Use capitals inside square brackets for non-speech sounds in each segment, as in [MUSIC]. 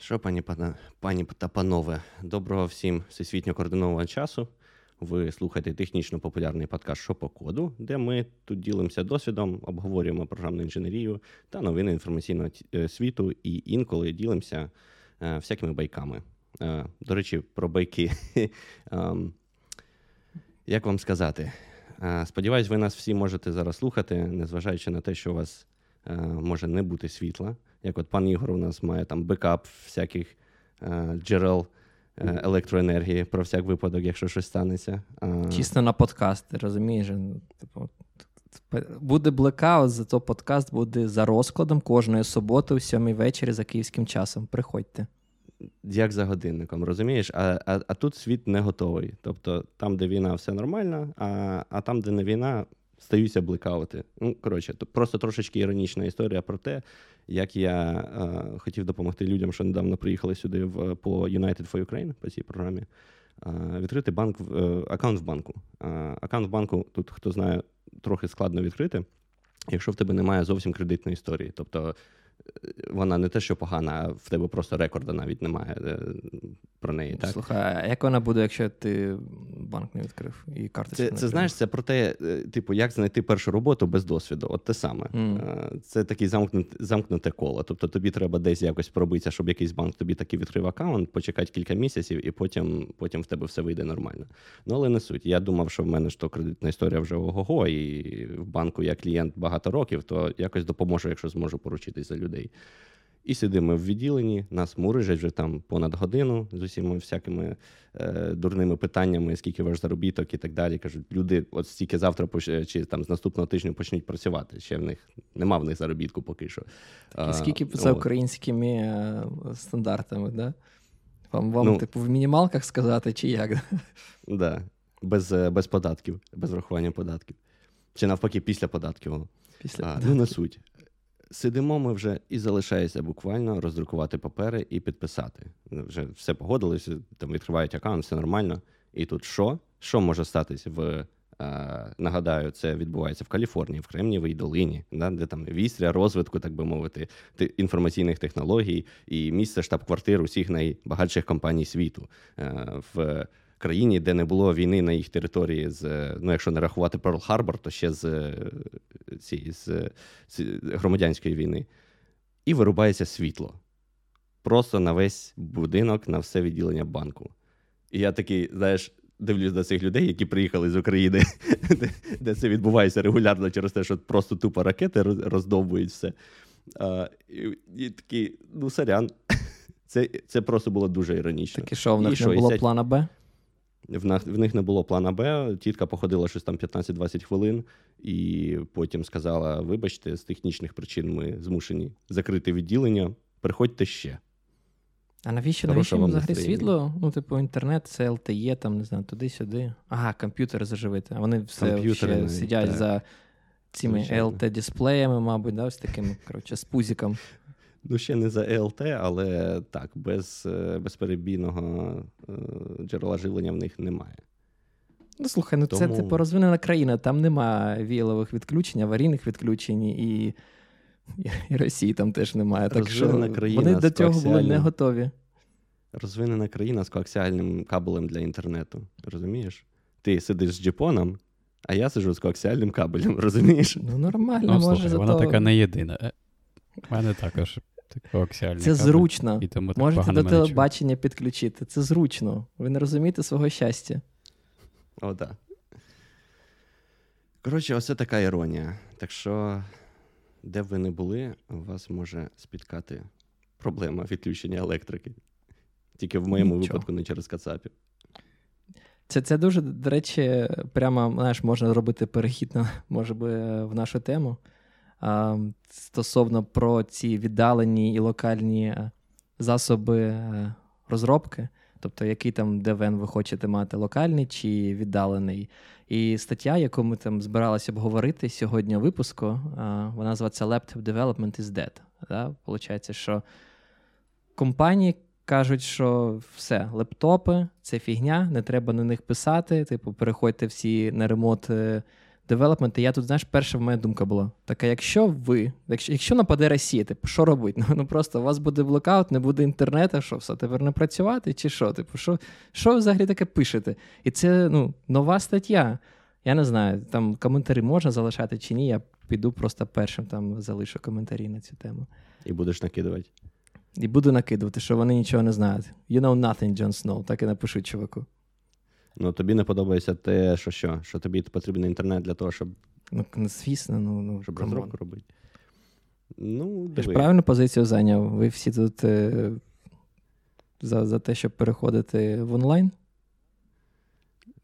Що, пані пані та панове, доброго всім всесвітньо координованого часу. Ви слухаєте технічно популярний подкаст «Що по коду, де ми тут ділимося досвідом, обговорюємо програмну інженерію та новини інформаційного е, світу і інколи ділимося е, всякими байками. Е, до речі, про байки. [LAUGHS] Ем, як вам сказати? Сподіваюсь, ви нас всі можете зараз слухати, незважаючи на те, що у вас може не бути світла. Як от пан Ігор у нас має там бекап всяких е, джерел е, електроенергії про всяк випадок, якщо щось станеться. Чисто на подкаст, ти розумієш? Ну, типу, Буде блекаут, зато подкаст буде за розкладом кожної суботи, о сьомій вечері за київським часом. Приходьте. Як за годинником, розумієш? А а, а тут світ не готовий. Тобто там, де війна, все нормально, а а там, де не війна, стаються блекаути. Ну, коротше, просто трошечки іронічна історія про те, як я е, хотів допомогти людям, що недавно приїхали сюди в по United for Ukraine, по цій програмі, е, відкрити банк е, аккаунт в банку. Е, аккаунт в банку, тут хто знає, трохи складно відкрити, якщо в тебе немає зовсім кредитної історії. Тобто вона не те, що погана, а в тебе просто рекорда навіть немає е, про неї. так? Слухай, а як вона буде, якщо ти банк не відкрив і карточку Це, не це знаєш, це про те, е, типу, як знайти першу роботу без досвіду. От те саме. Mm. Це таке замкнуте, замкнуте коло. Тобто тобі треба десь якось пробитися, щоб якийсь банк тобі таки відкрив аккаунт, почекати кілька місяців, і потім потім в тебе все вийде нормально. Ну, але не суть. Я думав, що в мене ж то кредитна історія вже ого-го, і в банку я клієнт багато років, то якось допоможу, якщо зможу поручитись за людей. І сидимо в відділенні, нас мурижать вже там понад годину з усіма всякими е, дурними питаннями, скільки ваш заробіток і так далі. Кажуть, люди, от стільки завтра чи там з наступного тижня почнуть працювати. Ще в них нема в них заробітку поки що. І скільки за українськими е, стандартами, да? Вам, вам ну, типу, в мінімалках сказати, чи як? Да. Без е, без податків, без врахування податків. Чи навпаки, після податків. Після а, Ну, не суть. Сидимо ми вже і залишається буквально роздрукувати папери і підписати. Вже все погодилися, там відкривають аккаунт, все нормально. І тут що? Що може статися в. Е, нагадаю, це відбувається в Каліфорнії, в Кремнієвій долині, да, де там вістря розвитку, так би мовити, інформаційних технологій і місце штаб-квартир усіх найбагатших компаній світу. Е, в країні, де не було війни на їх території, з ну, якщо не рахувати Перл Харбор, то ще з цієї з, з громадянської війни, і вирубається світло. Просто на весь будинок, на все відділення банку. І я такий, знаєш, дивлюсь до цих людей, які приїхали з України, [LAUGHS] де, де це відбувається регулярно через те, що просто тупо ракети роздовбують все. А, І і такий, ну, сорян. [LAUGHS] Це це просто було дуже іронічно. Так і що, в них і не було плана Б? В них, в них не було плана Б. Тітка походила щось там 15-20 хвилин, і потім сказала: вибачте, з технічних причин ми змушені закрити відділення. Приходьте ще. А навіщо навіщо їм взагалі світло? Ну, типу, інтернет, це LTE, там, не знаю, туди-сюди. Ага, комп'ютери заживити. А вони все ще сидять так. за цими LT-дисплеями, мабуть, да, ось таким, коротше, з пузиком. Ну, ще не за ЕЛТ, але так, без е, безперебійного е, джерела живлення в них немає. Ну, слухай, ну Тому... це типу розвинена країна, там немає віялових відключень, аварійних відключень, і і Росії там теж немає. Так що Вони до цього були не готові. Розвинена країна з коаксіальним кабелем для інтернету. Розумієш? Ти сидиш з джипоном, а я сиджу з коаксіальним кабелем, [LAUGHS] розумієш? Ну, нормально, ну, може. Слухай, Вона така не єдина. У мене також коаксіальний Це зручно. І тому Можете до телебачення підключити. Це зручно. Ви не розумієте свого щастя. О, так. Коротше, ось така іронія. Так що, де б ви не були, у вас може спіткати проблема відключення електрики. Тільки в моєму Нічого. випадку не через Кацапів. Це це дуже, до речі, прямо знаєш, можна зробити перехід на, може би, в нашу тему стосовно про ці віддалені і локальні е, засоби е, розробки, тобто який там ДВН ви хочете мати локальний чи віддалений. І стаття, яку ми там збиралися обговорити сьогодні випуску, вона називається Laptop Development is Dead. Да? Получається, що компанії. Кажуть, що все, лептопи це фігня, не треба на них писати. Типу, переходьте всі на ремонт девелопмент, і я тут, знаєш, перша в мене думка була: така, якщо ви, якщо якщо нападе Росія, типу, що робити? [LAUGHS] Ну, просто у вас буде блокаут, не буде інтернету, що все тепер не працювати, чи що? Типу, що що взагалі таке пишете? І це ну, нова стаття. Я не знаю, там коментарі можна залишати чи ні. Я піду просто першим там залишу коментарі на цю тему. І будеш накидувати. І буду накидувати, що вони нічого не знають. You know nothing, Джон Сноу, так і напишу чуваку. Ну, тобі не подобається те, що що? Що тобі потрібен інтернет для того, щоб Ну, звісно, ну, ну щоб розробку робити. Ну, Я ж диви. правильну позицію зайняв. Ви всі тут е, за, за те, щоб переходити в онлайн.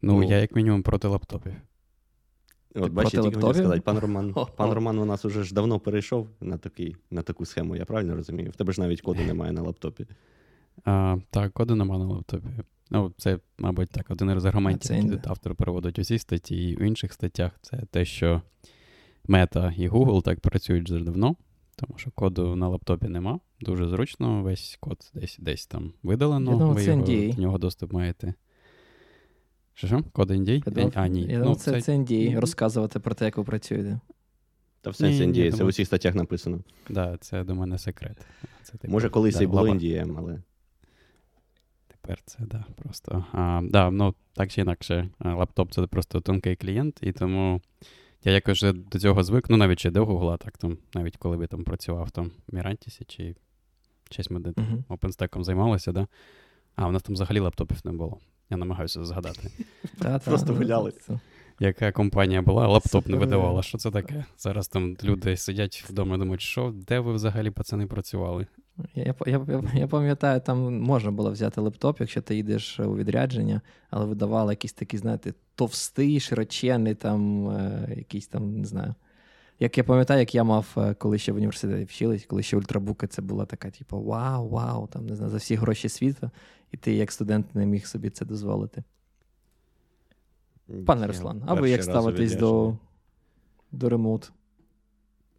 Ну, Ну. я як мінімум проти лаптопів. От бачите, тільки хотів сказати, пан Роман, пан Роман у нас уже ж давно перейшов на, такий, на таку схему, я правильно розумію? В тебе ж навіть коду немає на лаптопі. А, так, коду нема на лаптопі. Ну, це, мабуть, так, один з аргументів, який тут автор переводить у цій статті і в інших статтях, це те, що Мета і Google так працюють вже давно, тому що коду на лаптопі нема. Дуже зручно, весь код десь десь там видалено. Я думав, ви це його, NDA. до нього доступ маєте. Що що? Код NDA? Я думав, А, ні. Я ну, це, це NDA, розказувати про те, як ви працюєте. Та в сенсі NDA, це в усіх статтях написано. Да, це до мене секрет. Це, типу, Може, колись да, і було. NDA, але це да, просто. А, да, ну, так чи інакше, лаптоп це просто тонкий клієнт, і тому я якось вже до цього звик, ну навіть ще до Гугла, так там, навіть коли би там працював там в Мірантісі чи щось ми Мгм. OpenStack займалися, да? А, у нас там взагалі лаптопів не було. Я намагаюся згадати. [LAUGHS] Просто ну, гуляли. Яка компанія була, лаптоп не видавала. Що це таке? Зараз там люди сидять вдома і думають, що, де ви взагалі пацани працювали? Я, я, я, я пам'ятаю, там можна було взяти лептоп, якщо ти йдеш у відрядження, але видавали якийсь такий, знаєте, товстий, широченний, там, е, якийсь там, не знаю. Як я пам'ятаю, як я мав, е, коли ще в університеті вчились, коли ще ультрабуки, це була така, типу, вау, вау, там, не знаю, за всі гроші світу, і ти як студент не міг собі це дозволити. Пане Руслан, а ви як ставитесь до, відрядження- до ремоут?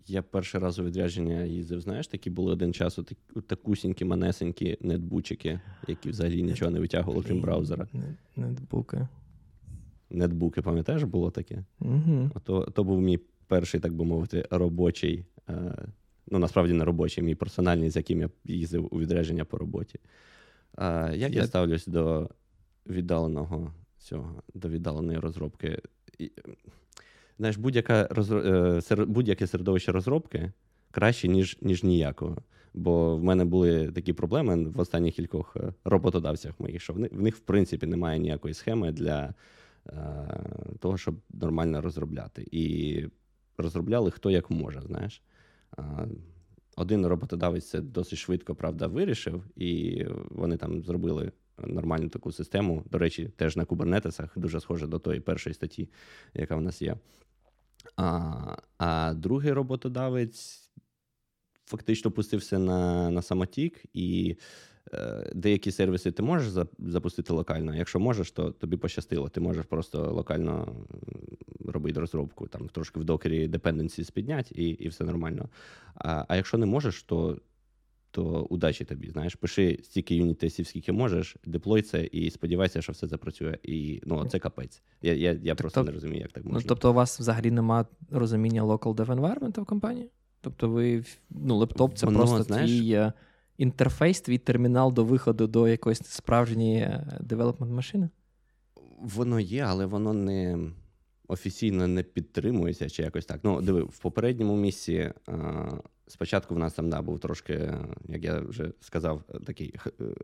Я перший раз у відрядження їздив, знаєш, такі були один час такусінькі, манесенькі нетбучики, які взагалі нічого не витягували, крім браузера. Не- Нетбуки. Нетбуки, пам'ятаєш, було таке? Угу. То, то був мій перший, так би мовити, робочий. Е, ну, насправді не робочий, мій персональний, з яким я їздив у відрядження по роботі. Е, як я Я- ставлюсь до віддаленого цього, до віддаленої розробки? Знаєш, будь-яка розро... е, будь-яке середовище розробки краще, ніж, ніж ніякого. Бо в мене були такі проблеми в останніх кількох е, роботодавцях моїх, що в них, в принципі немає ніякої схеми для е, того, щоб нормально розробляти. І розробляли хто як може, знаєш. Один роботодавець це досить швидко, правда, вирішив, і вони там зробили нормальну таку систему. До речі, теж на кубернетесах, дуже схоже до тої першої статті, яка в нас є. А, а другий роботодавець фактично пустився на, на самотік, і е, деякі сервіси ти можеш за- запустити локально. Якщо можеш, то тобі пощастило. Ти можеш просто локально робити розробку, там трошки в докері dependencies підняти, і, і все нормально. А, а якщо не можеш, то. То удачі тобі, знаєш, пиши стільки юніт-тестів, скільки можеш, деплой це і сподівайся, що все запрацює. І ну, це капець. Я, я, я просто то- не розумію, як так Ну, тобто, у вас взагалі немає розуміння local dev environment в компанії? Тобто, ви ну, лептоп це Воно, просто знаєш- твій е, інтерфейс, твій термінал до виходу до якоїсь справжньої девелопмент машини? Воно є, але воно не офіційно не підтримується чи якось так. Ну, диви, в попередньому місці а, спочатку в нас там да, був трошки, як я вже сказав, такий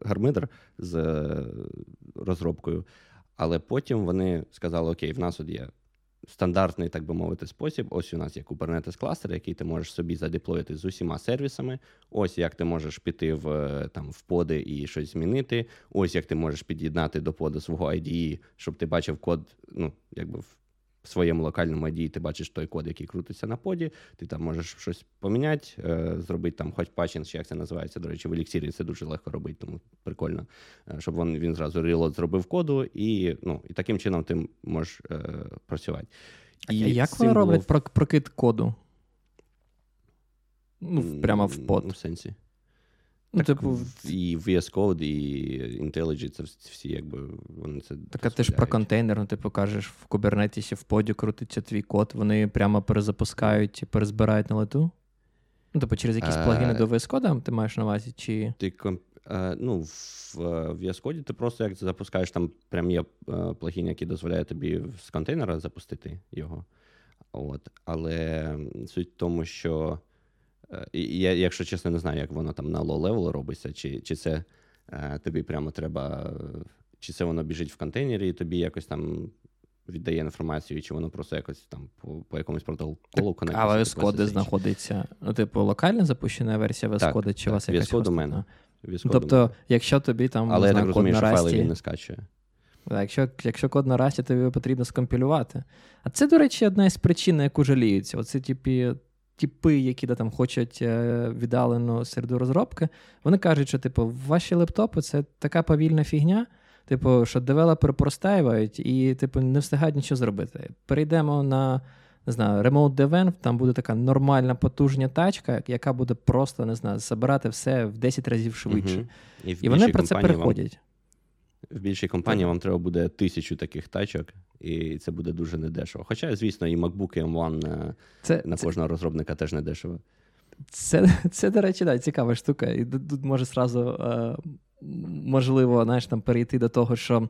гармидер з е, розробкою. Але потім вони сказали: Окей, в нас от є стандартний, так би мовити, спосіб. Ось у нас є Kubernetes кластер, який ти можеш собі задеплоїти з усіма сервісами. Ось як ти можеш піти в е, там в поди і щось змінити. Ось як ти можеш під'єднати до поду свого IDE, щоб ти бачив код, ну якби в в своєму локальному IDE ти бачиш той код, який крутиться на поді. Ти там можеш щось поміняти, е, зробити там хоч патчинг, чи як це називається. До речі, в еліксірі це дуже легко робити, тому прикольно, е, щоб він, він зразу релот зробив коду, і ну і таким чином ти можеш е, працювати. А як вони роблять прокид коду? Ну, в- прямо в под. под. У сенсі. Ну, так, типу, І VS Code, і IntelliJ, це всі, якби вони це. Так, а ти ж про контейнер, ну, типу кажеш, в Kubernetes в поді крутиться твій код, вони прямо перезапускають і перезбирають на лету? Ну, типу, через якісь плагіни до VS Code ти маєш на увазі? чи... Ти ну, В VS Code ти просто як запускаєш, там прям є плагін, який дозволяє тобі з контейнера запустити його. От. Але суть в тому, що. Я, якщо чесно, не знаю, як воно там на low-level робиться, чи чи це е, тобі прямо треба, чи це воно біжить в контейнері, і тобі якось там віддає інформацію, чи воно просто якось там по по якомусь протоколу конектується. А VS Code знаходиться. Ну, типу, локально запущена версія VS Code, чи у вас якась у мене. Тобто, якщо тобі там Але знає, я так розумію, що файли він не скачує. Якщо якщо код на расті, тобі потрібно скомпілювати. А це, до речі, одна із причин, на яку жаліються. Оце типі, типи, які да, там хочуть е, віддалену середу розробки, вони кажуть, що типу, ваші лептопи це така повільна фігня. Типу, що девелопери простаюють і, типу, не встигають нічого зробити. Перейдемо на не знаю, Remote Dev, там буде така нормальна потужня тачка, яка буде просто не знаю, забирати все в 10 разів швидше. Угу. І, і вони про це переходять. Вам, в більшій компанії вам треба буде тисячу таких тачок, і це буде дуже недешево. Хоча, звісно, і MacBook і M1 е, це, на кожного це... розробника теж недешево. Це, [LAUGHS] це, до речі, да, цікава штука. І тут може зразу е, можливо знаєш, там перейти до того, що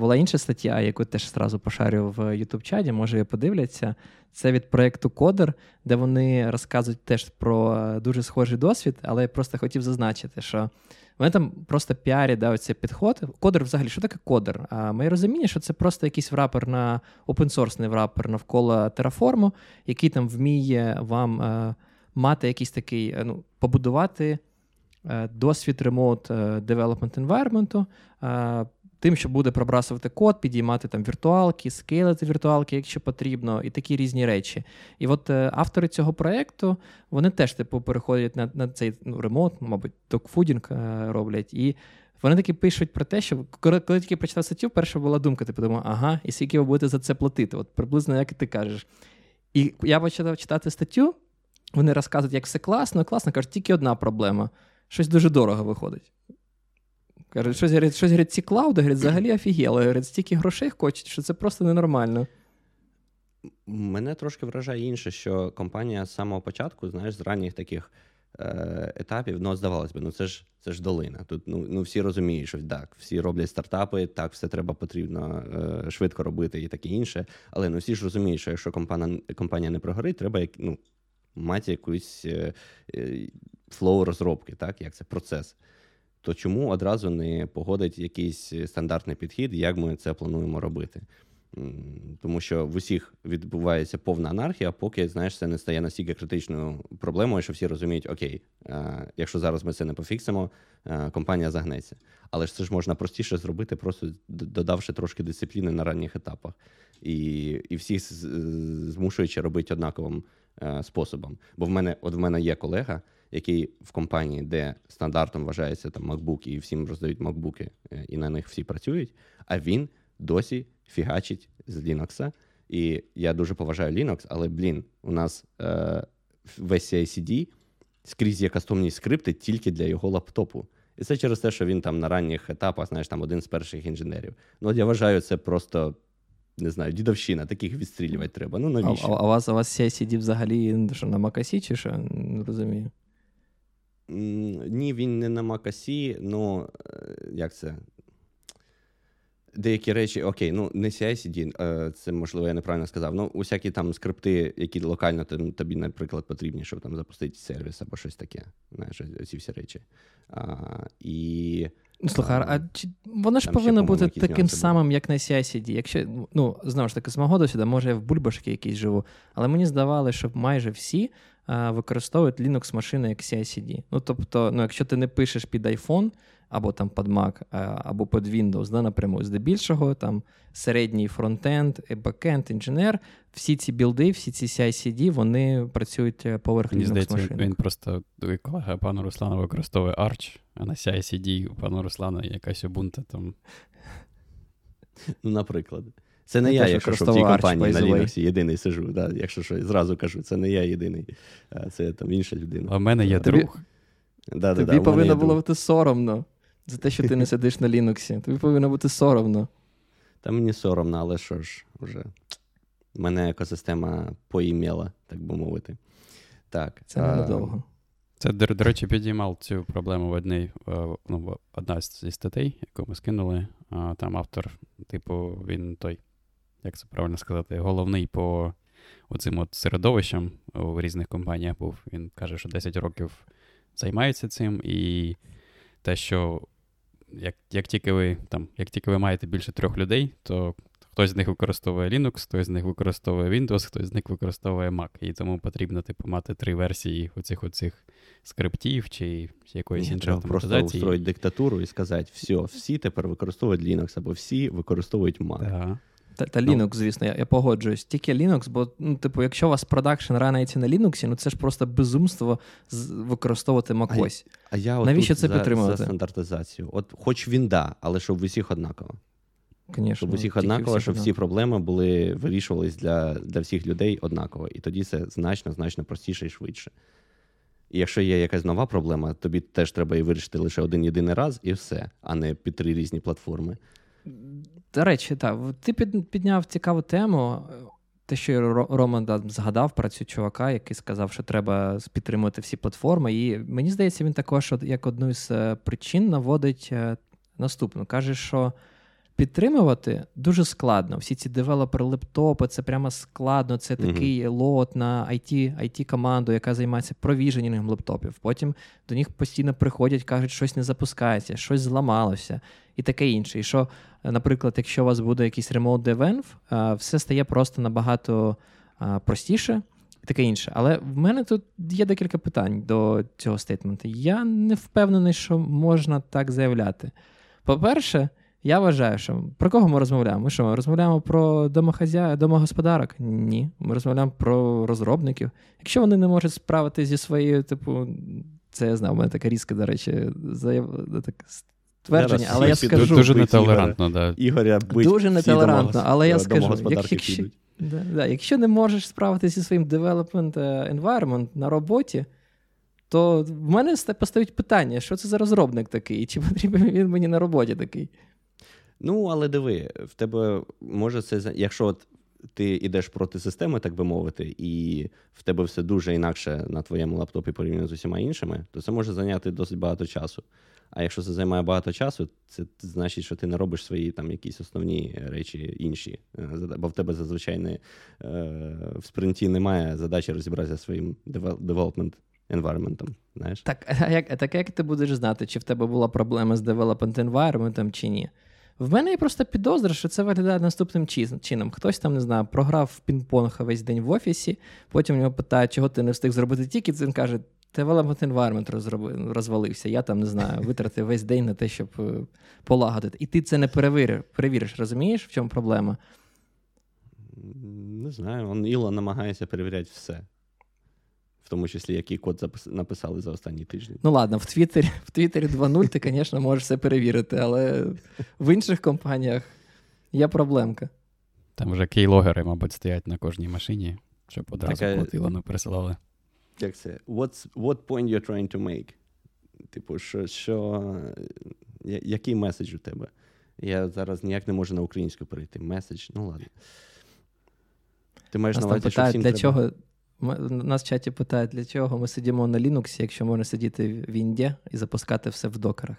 була інша стаття, яку теж зразу пошарю в youtube чаті може її подивляться. Це від проєкту Кодер, де вони розказують теж про е, дуже схожий досвід, але я просто хотів зазначити, що вони там просто піарі да, оцей підход. Кодер, взагалі, що таке кодер? А Моє розуміння, що це просто якийсь врапер на опенсорсний врапер навколо тераформу, який там вміє вам е, мати якийсь такий, е, ну, побудувати е, досвід ремонт development environment, тим, що буде пробрасувати код, підіймати там віртуалки, скейлити віртуалки, якщо потрібно, і такі різні речі. І от е, автори цього проєкту, вони теж типу переходять на на цей ну, ремонт, мабуть, докфудінг е, роблять. І вони таки пишуть про те, що коли, коли тільки прочитав статтю, перша була думка, типу, думаю, ага, і скільки ви будете за це платити? От приблизно як і ти кажеш. І я почав читати статтю, вони розказують, як все класно, класно, кажуть, тільки одна проблема. Щось дуже дорого виходить. Каже, щось говорить, щось говорить, ці клауди говорить, взагалі офігели. Говорить, стільки грошей хочуть, що це просто ненормально. Мене трошки вражає інше, що компанія з самого початку, знаєш, з ранніх таких е, етапів, ну, здавалось би, ну це ж це ж долина. Тут ну, ну всі розуміють, що так, всі роблять стартапи, так, все треба потрібно е, швидко робити і таке інше. Але ну всі ж розуміють, що якщо компанія компанія не прогорить, треба ну, мати якусь е, е, флоу розробки, так, як це процес то чому одразу не погодить якийсь стандартний підхід, як ми це плануємо робити? Тому що в усіх відбувається повна анархія, поки знаєш, це не стає настільки критичною проблемою, що всі розуміють, окей, якщо зараз ми це не по fix имо, компанія загнеться. Але ж це ж можна простіше зробити, просто додавши трошки дисципліни на ранніх етапах, і і всіх змушуючи робити однаковим способом. Бо в мене, от в мене є колега, який в компанії, де стандартом вважається там MacBook, і всім роздають MacBook, е, і на них всі працюють, а він досі фігачить з Linux. І я дуже поважаю Linux, але, блін, у нас е, весь CICD скрізь є кастомні скрипти тільки для його лаптопу. І це через те, що він там на ранніх етапах, знаєш, там один з перших інженерів. Ну, от я вважаю, це просто. Не знаю, дідовщина, таких відстрілювати треба. Ну навіщо? А, а, а у вас у вас CICD взагалі що, на Макасі, чи що? Не розумію. Ні, він не на Макасі, ну як це? Деякі речі, окей, ну не CI-CD, е, це можливо я неправильно сказав. Ну, усякі там скрипти, які локально тобі, наприклад, потрібні, щоб там запустити сервіс або щось таке. Знаєш, ці всі речі. А, і... Ну, слухай, а чи воно ж повинно бути таким самим, як на CICD? Якщо, ну, знову ж таки, з мого досвіду, може, я в бульбашки якісь живу, але мені здавалося, що майже всі використовують Linux машини як CICD. Ну, тобто, ну, якщо ти не пишеш під iPhone або там під Mac, або під Windows, да, напряму, здебільшого там середній фронтенд, бекенд, інженер, всі ці білди, всі ці CI-CD, вони працюють е, поверх Linux здається, машин. Він просто колега пана Руслана використовує Arch, а на CI-CD у пана Руслана якась Ubuntu там. Ну, наприклад. Це не я, якщо що в тій компанії на Linux єдиний сижу. Да, Якщо що, зразу кажу, це не я єдиний, це там інша людина. А в мене є друг. Да, Тобі да, да, повинно було бути соромно за те, що ти не сидиш на Linux. Тобі повинно бути соромно. Та мені соромно, але що ж, вже мене екосистема поімела, так би мовити. Так, Це ненадовго. Це, до, до речі, підіймав цю проблему в одній, ну, одна зі статей, яку ми скинули. Там автор, типу, він той, як це правильно сказати, головний по оцим от середовищам у різних компаніях був. Він каже, що 10 років займається цим, і те, що як як, тільки ви там, як тільки ви маєте більше трьох людей, то хтось з них використовує Linux, хтось з них використовує Windows, хтось з них використовує Mac. І тому потрібно типу, мати три версії оцих оцих скриптів чи якоїсь іншої автоматизації. Просто устроїть диктатуру і сказати, все, всі тепер використовують Linux, або всі використовують Mac. Да. Та, та Linux, ну. звісно, я я погоджуюсь. Тільки Linux, бо, ну, типу, якщо у вас продакшн раниться на Linux, ну це ж просто безумство використовувати macOS. А, а я Навіщо це за, підтримувати? За стандартизацію. От хоч він да, але щоб в усіх однаково. Конечно, щоб усіх однаково, щоб всі проблеми були вирішувались для для всіх людей однаково. І тоді це значно, значно простіше і швидше. І якщо є якась нова проблема, тобі теж треба її вирішити лише один єдиний раз, і все, а не під три різні платформи. До речі, так, ти підняв цікаву тему. Те, що Роман згадав про цю чувака, який сказав, що треба підтримувати всі платформи. І мені здається, він також як одну з е, причин наводить е, наступну. Каже, що підтримувати дуже складно. Всі ці девелопери лептопи, це прямо складно. Це такий mm-hmm. лот на IT, IT команду, яка займається провіженням лептопів. Потім до них постійно приходять, кажуть, щось не запускається, щось зламалося і таке інше. І що, наприклад, якщо у вас буде якийсь dev, все стає просто набагато простіше. І таке інше. Але в мене тут є декілька питань до цього стейтменту. Я не впевнений, що можна так заявляти. По-перше, я вважаю, що про кого ми розмовляємо? Ми що, ми розмовляємо про домохазя... домогосподарок? Ні. Ми розмовляємо про розробників. Якщо вони не можуть справитися зі своєю, типу, це я знаю, у мене така різка, до речі, заяв... так, твердження, але я скажу. Дуже нетолерантно, да. Ігоря бить Дуже нетолерантно, але я скажу, якщо, да, да, якщо не можеш справитися зі своїм development environment на роботі, то в мене поставить питання, що це за розробник такий, чи потрібен він мені на роботі такий. Ну, але диви, в тебе може це якщо от ти йдеш проти системи, так би мовити, і в тебе все дуже інакше на твоєму лаптопі порівняно з усіма іншими, то це може зайняти досить багато часу. А якщо це займає багато часу, це значить, що ти не робиш свої там якісь основні речі інші. Е, бо в тебе зазвичай не, е, в спринті немає задачі розібратися своїм development environment. знаєш? Так, а як, так як ти будеш знати, чи в тебе була проблема з development environment чи ні? В мене є просто підозра, що це виглядає наступним чином. Хтось там не знаю, програв в пінг-понг весь день в офісі, потім його питають, чого ти не встиг зробити тікет, він каже, development environment розвалився. Я там не знаю, витратив весь день на те, щоб е, полагодити. І ти це не перевіриш, перевіриш, розумієш, в чому проблема? Не знаю, он Ілон намагається перевіряти все в тому числі який код запис... написали за останні тижні. Ну ладно, в Твіттері в Твіттері 2.0 ти, звісно, можеш все перевірити, але в інших компаніях є проблемка. Там вже кейлогери, мабуть, стоять на кожній машині, щоб одразу так, платило, не пересилали. Як це? What's, what point you're trying to make? Типу, що, що, який меседж у тебе? Я зараз ніяк не можу на українську перейти. Меседж, ну ладно. Ти маєш на увазі, що всім для треба... чого нас в чаті питають, для чого ми сидимо на Linux, якщо можна сидіти в Інді і запускати все в докерах.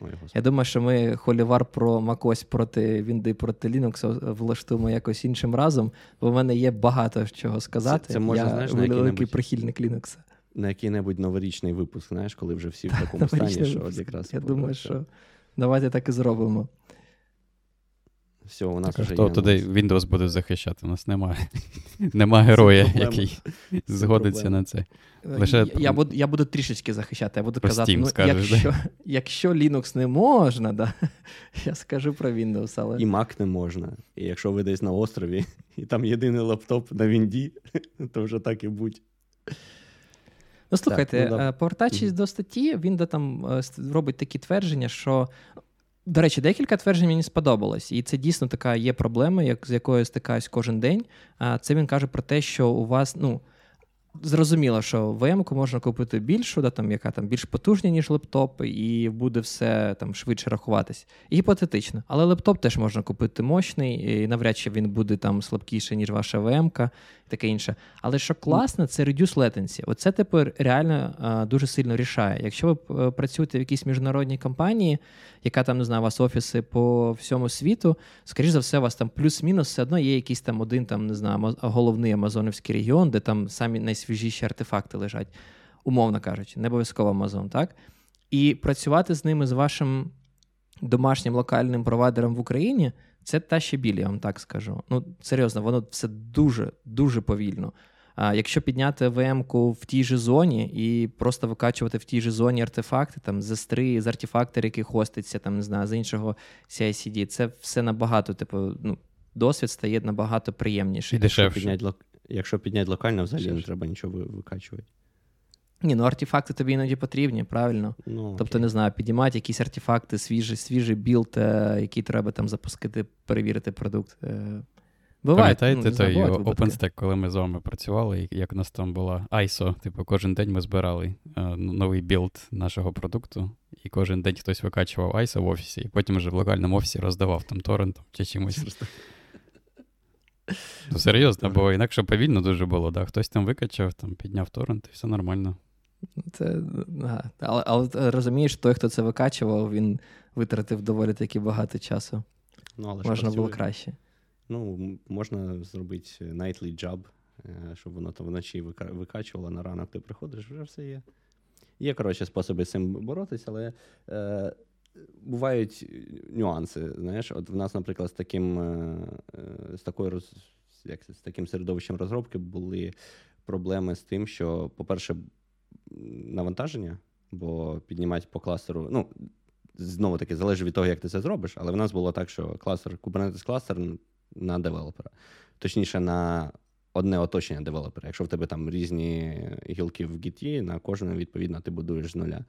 Ой, Я думаю, що ми холівар про MacOS проти Вінди проти Linux влаштуємо якось іншим разом, бо в мене є багато чого сказати. Це, це може, Я знаєш, великий прихильник Linux. На який-небудь новорічний випуск, знаєш, коли вже всі в такому [LAUGHS] стані, що от якраз. Я думаю, що давайте так і зробимо. Все, у нас так, вже хто є туди Windows буде захищати? У нас немає Нема [LAUGHS] героя, який згодиться на це. Лише... Я буду я буду трішечки захищати. Я буду Про казати, Steam ну, скажеш, якщо да? якщо Linux не можна, да, [LAUGHS] я скажу про Windows. але... І Mac не можна. І якщо ви десь на острові, і там єдиний лаптоп на Вінді, [LAUGHS] то вже так і будь. Ну, слухайте, так, ну, да. Е, повертаючись mm-hmm. до статті, він там е, робить такі твердження, що до речі, декілька тверджень мені сподобалось, і це дійсно така є проблема, як з якою стикаюсь кожен день. А це він каже про те, що у вас, ну. Зрозуміло, що VM-ку можна купити більшу, да, там, яка там більш потужна, ніж лептоп, і буде все там швидше рахуватись. Гіпотетично. Але лептоп теж можна купити мощний, і навряд чи він буде там слабкіший, ніж ваша і таке інше. Але що класно, це reduce latency. Оце тепер реально а, дуже сильно рішає. Якщо ви е, працюєте в якійсь міжнародній компанії, яка там не знаю, у вас офіси по всьому світу, скоріш за все, у вас там плюс-мінус все одно є якийсь там один там, не знаю, головний Амазонівський регіон, де там самі найсвіжіші артефакти лежать, умовно кажучи, не обов'язково Амазон, так? І працювати з ними з вашим домашнім локальним провайдером в Україні. Це та ще біль, я вам так скажу. Ну, серйозно, воно все дуже дуже повільно. А Якщо підняти VM-ку в тій же зоні і просто викачувати в тій же зоні артефакти, там з S3, з Artifactory, який хоститься, там не знаю, з іншого CICD, це все набагато, типу, ну, досвід стає набагато приємніший. І дешевше. Підняти, якщо підняти локально, взагалі не треба нічого викачувати. Ні, ну артефакти тобі іноді потрібні, правильно? Ну, тобто, не знаю, підіймати якісь артефакти, свіжий свіжий білд, е, який треба там запускати, перевірити продукт. Е, буває. Пам'ятаєте ну, той OpenStack, коли ми з вами працювали, як у нас там була ISO, типу, кожен день ми збирали е, новий білд нашого продукту, і кожен день хтось викачував ISO в офісі, і потім вже в локальному офісі роздавав там торрентом чи чимось. Ну, серйозно, бо інакше повільно дуже було, да? хтось там викачав, там підняв торрент, і все нормально. Це, Але але розумієш, той, хто це викачував, він витратив доволі таки багато часу. Ну, але Можна було краще. Ну, можна зробити nightly job, е, щоб воно там вночі викачувало, на ранок ти приходиш, вже все є. Є, коротше, способи з цим боротися, але е, бувають нюанси. Знаєш, от в нас, наприклад, з таким е, з такою як, з таким середовищем розробки були проблеми з тим, що, по-перше, навантаження, бо піднімати по кластеру. Ну, знову таки, залежить від того, як ти це зробиш, але в нас було так, що кластер, Kubernetes кластер на девелопера. Точніше, на одне оточення девелопера. Якщо в тебе там різні гілки в Git, на кожну, відповідно, ти будуєш з нуля.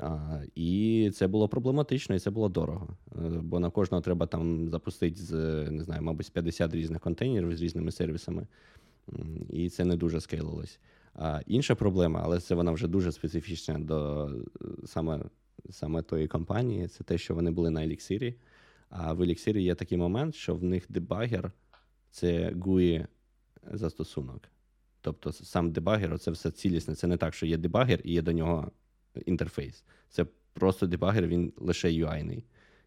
А, І це було проблематично, і це було дорого. Е, бо на кожного треба там запустити з не знаю, мабуть, 50 різних контейнерів з різними сервісами. І це не дуже скейлилось. А інша проблема, але це вона вже дуже специфічна до саме саме тої компанії, це те, що вони були на Elixir. А в Elixir є такий момент, що в них дебагер це GUI застосунок. Тобто сам дебагер це все цілісне. Це не так, що є дебагер і є до нього інтерфейс. Це просто дебагер, він лише UI-ний.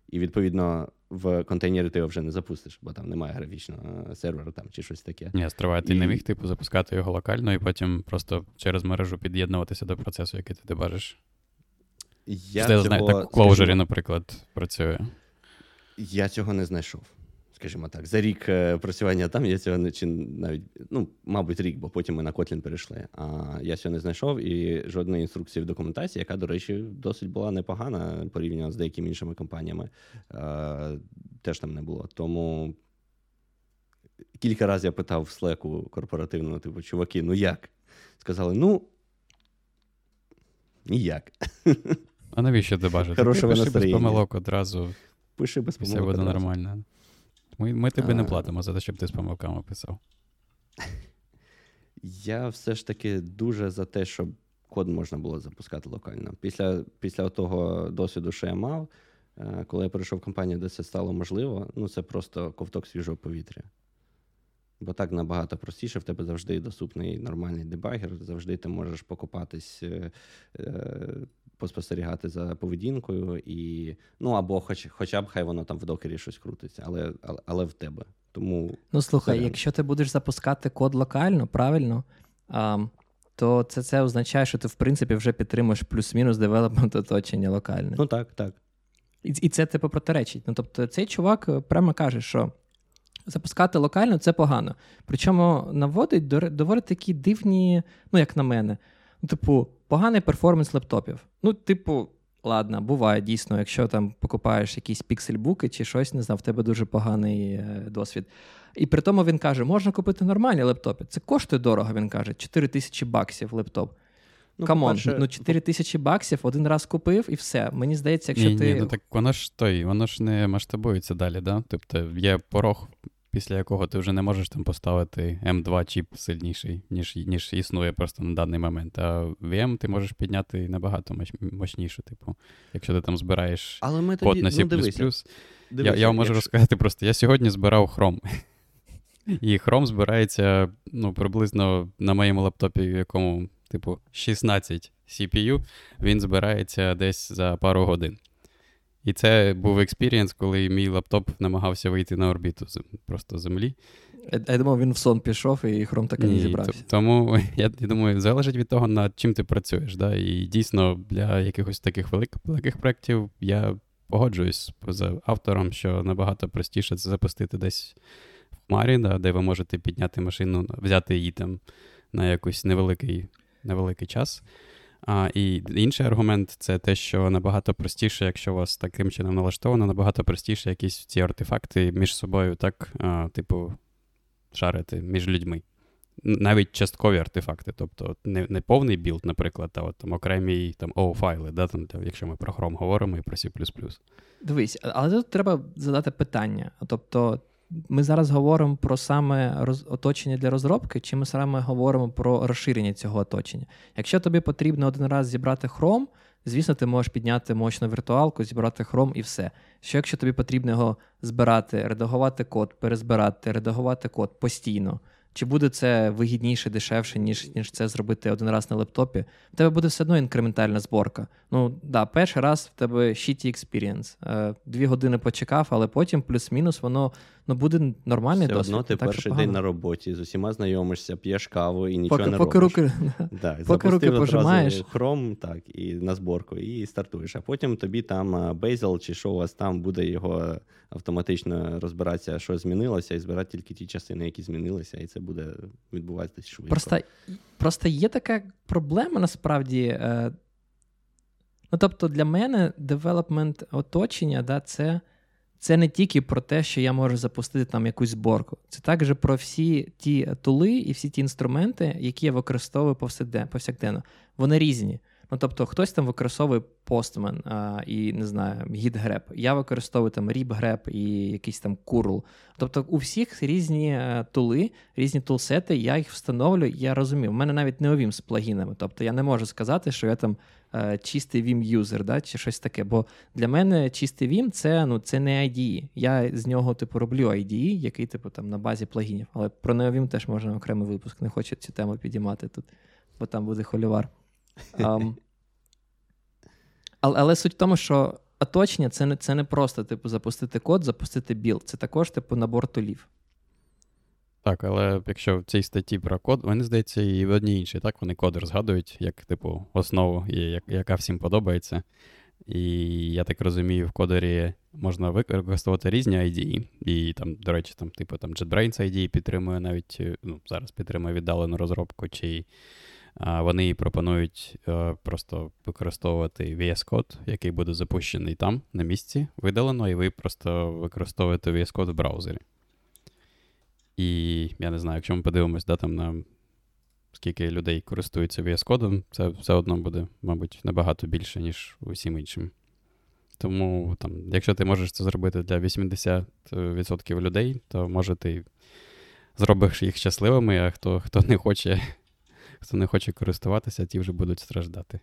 І відповідно в контейнері ти його вже не запустиш, бо там немає графічного е, сервера там чи щось таке. Ні, стривай, ти і... не міг типу запускати його локально і потім просто через мережу під'єднуватися до процесу, який ти бачиш. Я Це, цього, так у Clojure, наприклад, працює. Я цього не знайшов скажімо так, за рік е, працювання там я цього не чи навіть, ну, мабуть, рік, бо потім ми на Kotlin перейшли. А я цього не знайшов і жодної інструкції в документації, яка, до речі, досить була непогана порівняно з деякими іншими компаніями, а, теж там не було. Тому кілька разів я питав в слеку корпоративному, типу, чуваки, ну як? Сказали, ну. Ніяк. А навіщо ти бажати? Хорошого Пиши без помилок одразу. Пиши без помилок. Все буде нормально. Ми ми тобі не платимо за те, щоб ти з помилками писав. Я все ж таки дуже за те, щоб код можна було запускати локально. Після після того досвіду, що я мав, е, коли я перейшов в компанію, де це стало можливо, ну це просто ковток свіжого повітря. Бо так набагато простіше, в тебе завжди доступний нормальний дебагер, завжди ти можеш покопатись, е, е, поспостерігати за поведінкою, і, ну або хоч, хоча б хай воно там в докері щось крутиться, але але, але в тебе. Тому Ну слухай, це... якщо ти будеш запускати код локально, правильно, а, то це це означає, що ти в принципі вже підтримуєш плюс-мінус девелопмент оточення локальне. Ну так, так. І і це типу протиречить. Ну тобто, цей чувак е, прямо каже, що. Запускати локально це погано. Причому наводить доволі такі дивні, ну, як на мене, типу, поганий перформанс лептопів. Ну, типу, ладно, буває дійсно, якщо там покупаєш якісь піксельбуки чи щось, не знаю, в тебе дуже поганий е, досвід. І при тому він каже, можна купити нормальні лептопи. Це коштує дорого, він каже, 4 тисячі баксів лептоп. Ну, come on, ну 4 тисячі баксів один раз купив і все. Мені здається, якщо ні, ти. Ні, ну так воно ж той, воно ж не масштабується далі, да? Тобто є порог після якого ти вже не можеш там поставити М2 чіп сильніший, ніж ніж існує просто на даний момент. А VM ти можеш підняти набагато мощніше. Типу, якщо ти там збираєш Але ми код на C++. ну, дивися, я я вам можу якщо- розказати просто: я сьогодні збирав Chrome. [LAUGHS] І Chrome збирається ну, приблизно на моєму лаптопі, в якому, типу, 16 CPU, він збирається десь за пару годин. І це був experience, коли мій лаптоп намагався вийти на орбіту просто землі. Я, думав, він в сон пішов і хром так і не зібрався. Тому я, [LAUGHS] я думаю, залежить від того, над чим ти працюєш. Да? І дійсно для якихось таких великих, великих проєктів я погоджуюсь з автором, що набагато простіше це запустити десь в хмарі, да, де ви можете підняти машину, взяти її там на якийсь невеликий, невеликий час. А, і інший аргумент це те, що набагато простіше, якщо у вас таким чином налаштовано, набагато простіше якісь ці артефакти між собою так, а, типу, share ити між людьми. Навіть часткові артефакти, тобто не, не повний білд, наприклад, а от там окремі там O-файли, да, там, якщо ми про Chrome говоримо і про C++. Дивись, але тут треба задати питання. Тобто, ми зараз говоримо про саме роз... оточення для розробки, чи ми саме говоримо про розширення цього оточення? Якщо тобі потрібно один раз зібрати Chrome, звісно, ти можеш підняти мощну віртуалку, зібрати Chrome і все. Що якщо тобі потрібно його збирати, редагувати код, перезбирати, редагувати код постійно? Чи буде це вигідніше, дешевше, ніж, ніж це зробити один раз на лептопі? В тебе буде все одно інкрементальна зборка. Ну да, перший раз в тебе shitty experience. Е, Дві години почекав, але потім плюс-мінус воно ну, буде нормальний Все досвід. одно ти так, перший погано. день на роботі, з усіма знайомишся, п'єш каву і нічого Поки, не поки робиш. руки Да, поки руки пожимаєш. Chrome, так, і на зборку, і стартуєш. А потім тобі там Bazel чи що у вас там буде його автоматично розбиратися, що змінилося, і збирати тільки ті частини, які змінилися, і це буде відбуватися швидко. Просто, просто є така проблема насправді. Е, ну, тобто, для мене девелопмент оточення, да, це, це не тільки про те, що я можу запустити там якусь зборку. Це також про всі ті тули і всі ті інструменти, які я використовую повсякденно. Вони різні. Ну, тобто, хтось там використовує Postman а, і не знаю, GitGrep. Я використовую там RibGrep і якийсь там curl. Тобто, у всіх різні е, тули, різні тулсети, я їх встановлюю, я розумію. У мене навіть не Vim з плагінами. Тобто я не можу сказати, що я там чистий Vim user, да, чи щось таке. Бо для мене чистий Vim це, ну, це не IDE. Я з нього типу роблю IDE, який типу там на базі плагінів. Але про NeoVim теж можна окремий випуск. Не хочу цю тему підіймати тут, бо там буде холівар. Ам, але, але суть в тому, що оточення це не, це не просто типу запустити код, запустити білд. Це також типу набор тулів. Так, але якщо в цій статті про код, мені здається, і в одній іншій, так, вони Coder згадують як, типу, основу, яка всім подобається. І я так розумію, в кодері можна використовувати різні IDE. І там, до речі, там, типу, там JetBrains IDE підтримує навіть, е, ну, зараз підтримує віддалену розробку, чи а, вони пропонують е, просто використовувати VS Code, який буде запущений там, на місці, видалено, і ви просто використовуєте VS Code в браузері. І я не знаю, якщо ми подивимось, да, там на скільки людей користуються VS Code, це все одно буде, мабуть, набагато більше, ніж усім іншим. Тому, там, якщо ти можеш це зробити для 80% людей, то може ти зробиш їх щасливими, а хто, хто не хоче, [LAUGHS] хто не хоче користуватися, ті вже будуть страждати.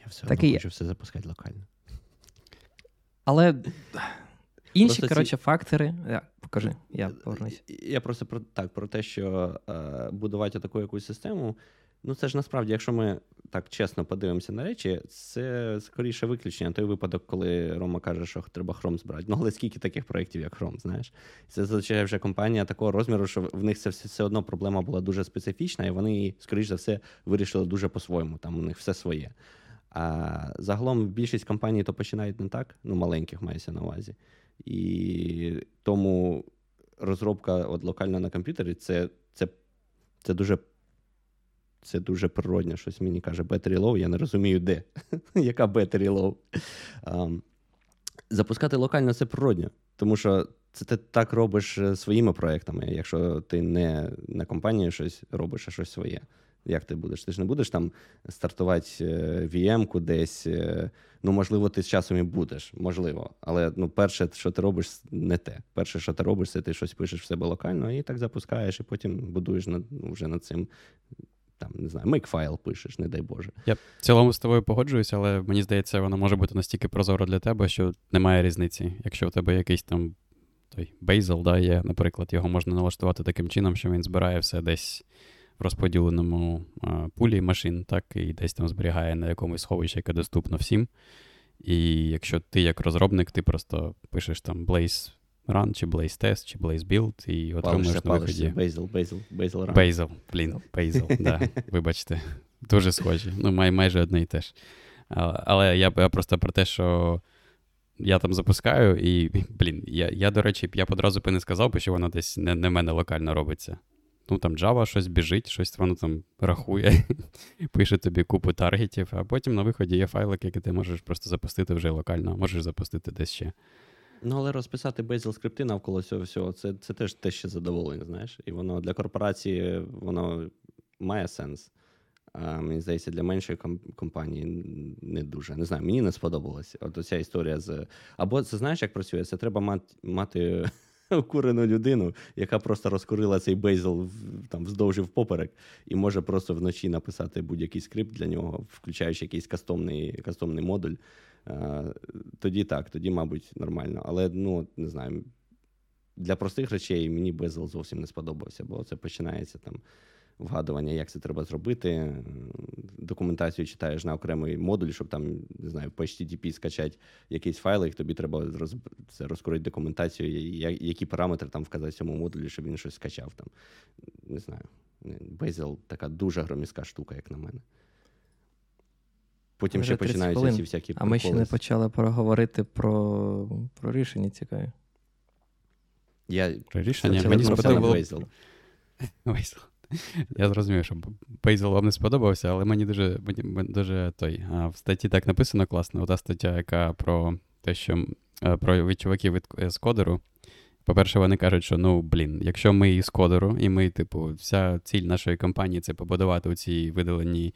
Я все Так одно хочу все запускати локально. Але інші, Просто ці- коротше, фактори. Я, покажи, я повернусь. Я просто про так, про те, що е, будувати таку якусь систему. Ну, це ж насправді, якщо ми так чесно подивимося на речі, це скоріше виключення. Той випадок, коли Рома каже, що треба Chrome збирати. Ну, але скільки таких проєктів, як Chrome, знаєш? Це зазвичай вже компанія такого розміру, що в них це все, все одно проблема була дуже специфічна, і вони її, скоріш за все, вирішили дуже по-своєму. Там у них все своє. А загалом більшість компаній то починають не так, ну, маленьких мається на увазі. І тому розробка от локально на комп'ютері це, це, це дуже. Це дуже природне, щось мені каже battery low, я не розумію, де. [LAUGHS] Яка battery low? Um, запускати локально це природньо, тому що це ти так робиш е, своїми проектами, якщо ти не на компанію щось робиш, а щось своє. Як ти будеш? Ти ж не будеш там стартувати е, VM-ку десь. Е, ну, можливо, ти з часом і будеш, можливо. Але ну, перше, що ти робиш, не те. Перше, що ти робиш, це ти щось пишеш в себе локально і так запускаєш, і потім будуєш над, ну, вже над цим. Там, не знаю, мейкфайл пишеш, не дай Боже. Я в цілому з тобою погоджуюся, але мені здається, воно може бути настільки прозоро для тебе, що немає різниці. Якщо у тебе якийсь там той Bazel, да, є, наприклад, його можна налаштувати таким чином, що він збирає все десь розподіленому пулі машин, так, і десь там зберігає на якомусь сховищі, яке доступно всім. І якщо ти як розробник, ти просто пишеш там Blaze Run, чи Blaze Test, чи Blaze Build, і отримуєш на виході. Bazel, Bazel, Bazel Run. Bazel, блін, Bazel, да, [LAUGHS] вибачте. Дуже схожі. Ну, май, майже одне і те ж. Але я, я просто про те, що я там запускаю, і, блін, я, я до речі, я б одразу б не сказав, що воно десь не, не в мене локально робиться. Ну, там Java щось біжить, щось воно там рахує, [LAUGHS] пише тобі купу таргетів, а потім на виході є файлик, який ти можеш просто запустити вже локально, можеш запустити десь ще. Ну, але розписати Bazel скрипти навколо цього всього, це це теж те ще задоволення, знаєш. І воно для корпорації воно має сенс. А, Мені здається, для меншої компанії не дуже. Не знаю, мені не сподобалось. От ця історія з. Або це знаєш, як працює? Це треба мати мати [LAUGHS] окурену людину, яка просто розкурила цей бейзел там вздовж і впоперек, і може просто вночі написати будь-який скрипт для нього, включаючи якийсь кастомний кастомний модуль. Тоді так, тоді, мабуть, нормально. Але ну, не знаю. Для простих речей мені Безл зовсім не сподобався, бо це починається там вгадування, як це треба зробити. Документацію читаєш на окремий модуль, щоб там, не знаю, в HTTP скачати якийсь файл, і тобі треба роз... це розкрити документацію, які параметри там вказати цьому модулі, щоб він щось скачав. там. Не знаю. Bazel така дуже громіська штука, як на мене. Потім ще починаються хвилин. ці всякі. А ми ще не почали проговорити про про рішення цікаві. Я... Про рішення мені сподобалося. Я зрозумів, що Бейзел вам не сподобався, але мені дуже дуже той. В статті так написано класно. Ота стаття, яка про те, що е, про від чуваків від е, з кодеру. По-перше, вони кажуть, що ну блін, якщо ми із кодеру, і ми, типу, вся ціль нашої компанії це побудувати у цій видаленій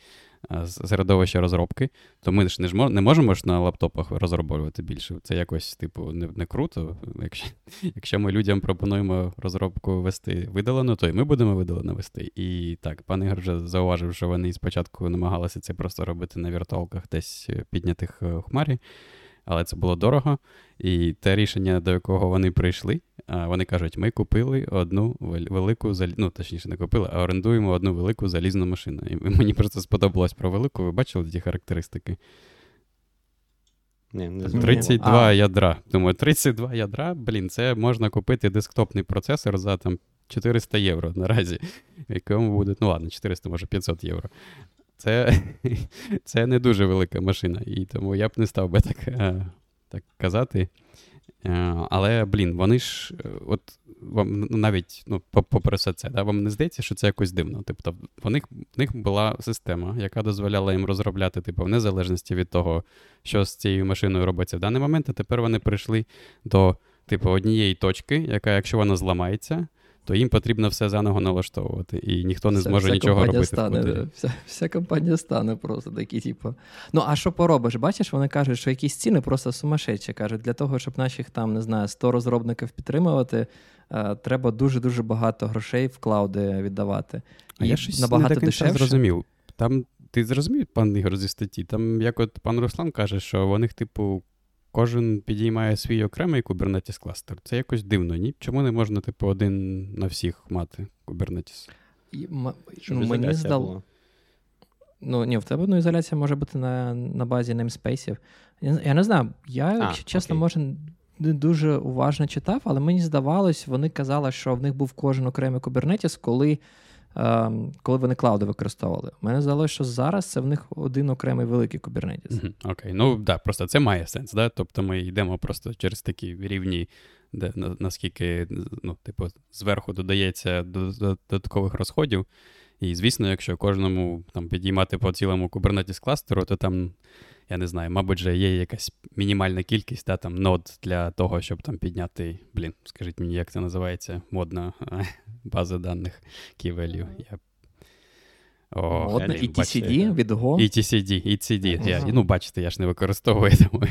середовище розробки, то ми ж не ж не можемо ж на лаптопах розроблювати більше. Це якось, типу, не не круто. Якщо [LAUGHS] якщо ми людям пропонуємо розробку вести видалено, то і ми будемо видалено вести. І так, пан Ігор вже зауважив, що вони спочатку намагалися це просто робити на віртуалках десь піднятих у хмарі але це було дорого. І те рішення, до якого вони прийшли, вони кажуть: ми купили одну велику залі... ну точніше, не купили, а орендуємо одну велику залізну машину. І [LAUGHS] мені просто сподобалось про велику. Ви бачили ті характеристики? Ні, не 32 а. ядра. Думаю, 32 ядра, блін, це можна купити десктопний процесор за там 400 євро наразі. Якому буде, ну ладно, 400, може 500 євро. Це [LAUGHS] це не дуже велика машина, і тому я б не став би так е, так казати. Е, але, блін, вони ж, е, от вам навіть ну, попри все це, да, вам не здається, що це якось дивно. Тобто, в них в них була система, яка дозволяла їм розробляти, типу, в незалежності від того, що з цією машиною робиться в даний момент, а тепер вони прийшли до типу, однієї точки, яка, якщо вона зламається, то їм потрібно все заново налаштовувати, і ніхто не зможе вся нічого робити. Стане, вся вся компанія стане просто такі, типу. Ну, а що поробиш? Бачиш, вони кажуть, що якісь ціни просто сумасшедші. Кажуть, для того, щоб наших там, не знаю, 100 розробників підтримувати, е, треба дуже-дуже багато грошей в клауди віддавати. А і я щось набагато не дешевше. зрозумів. Там ти зрозумів, пан Ігор, зі статті? Там, як от пан Руслан каже, що вони, типу, кожен підіймає свій окремий Kubernetes кластер. Це якось дивно, ні? Чому не можна, типу, один на всіх мати Kubernetes? І, ну, мені здало. Ну, ні, в тебе ну, ізоляція може бути на на базі namespace. Я, я не знаю, я, а, якщо чесно, може, не дуже уважно читав, але мені здавалось, вони казали, що в них був кожен окремий Kubernetes, коли коли вони клауди використовували. Мене здалося, що зараз це в них один окремий великий кубернетіс. Окей, ну да, просто це має сенс. Да? Тобто ми йдемо просто через такі рівні, де наскільки ну, типу, зверху додається додаткових розходів. І, звісно, якщо кожному там підіймати по цілому Kubernetes кластеру, то там я не знаю, мабуть, вже є якась мінімальна кількість да, там, нод для того, щоб там підняти, блін, скажіть мені, як це називається, модна база даних key value. Я... О, Модно. І TCD від Go. І TCD, і CD. Я, ну, бачите, я ж не використовую, [LAUGHS] тому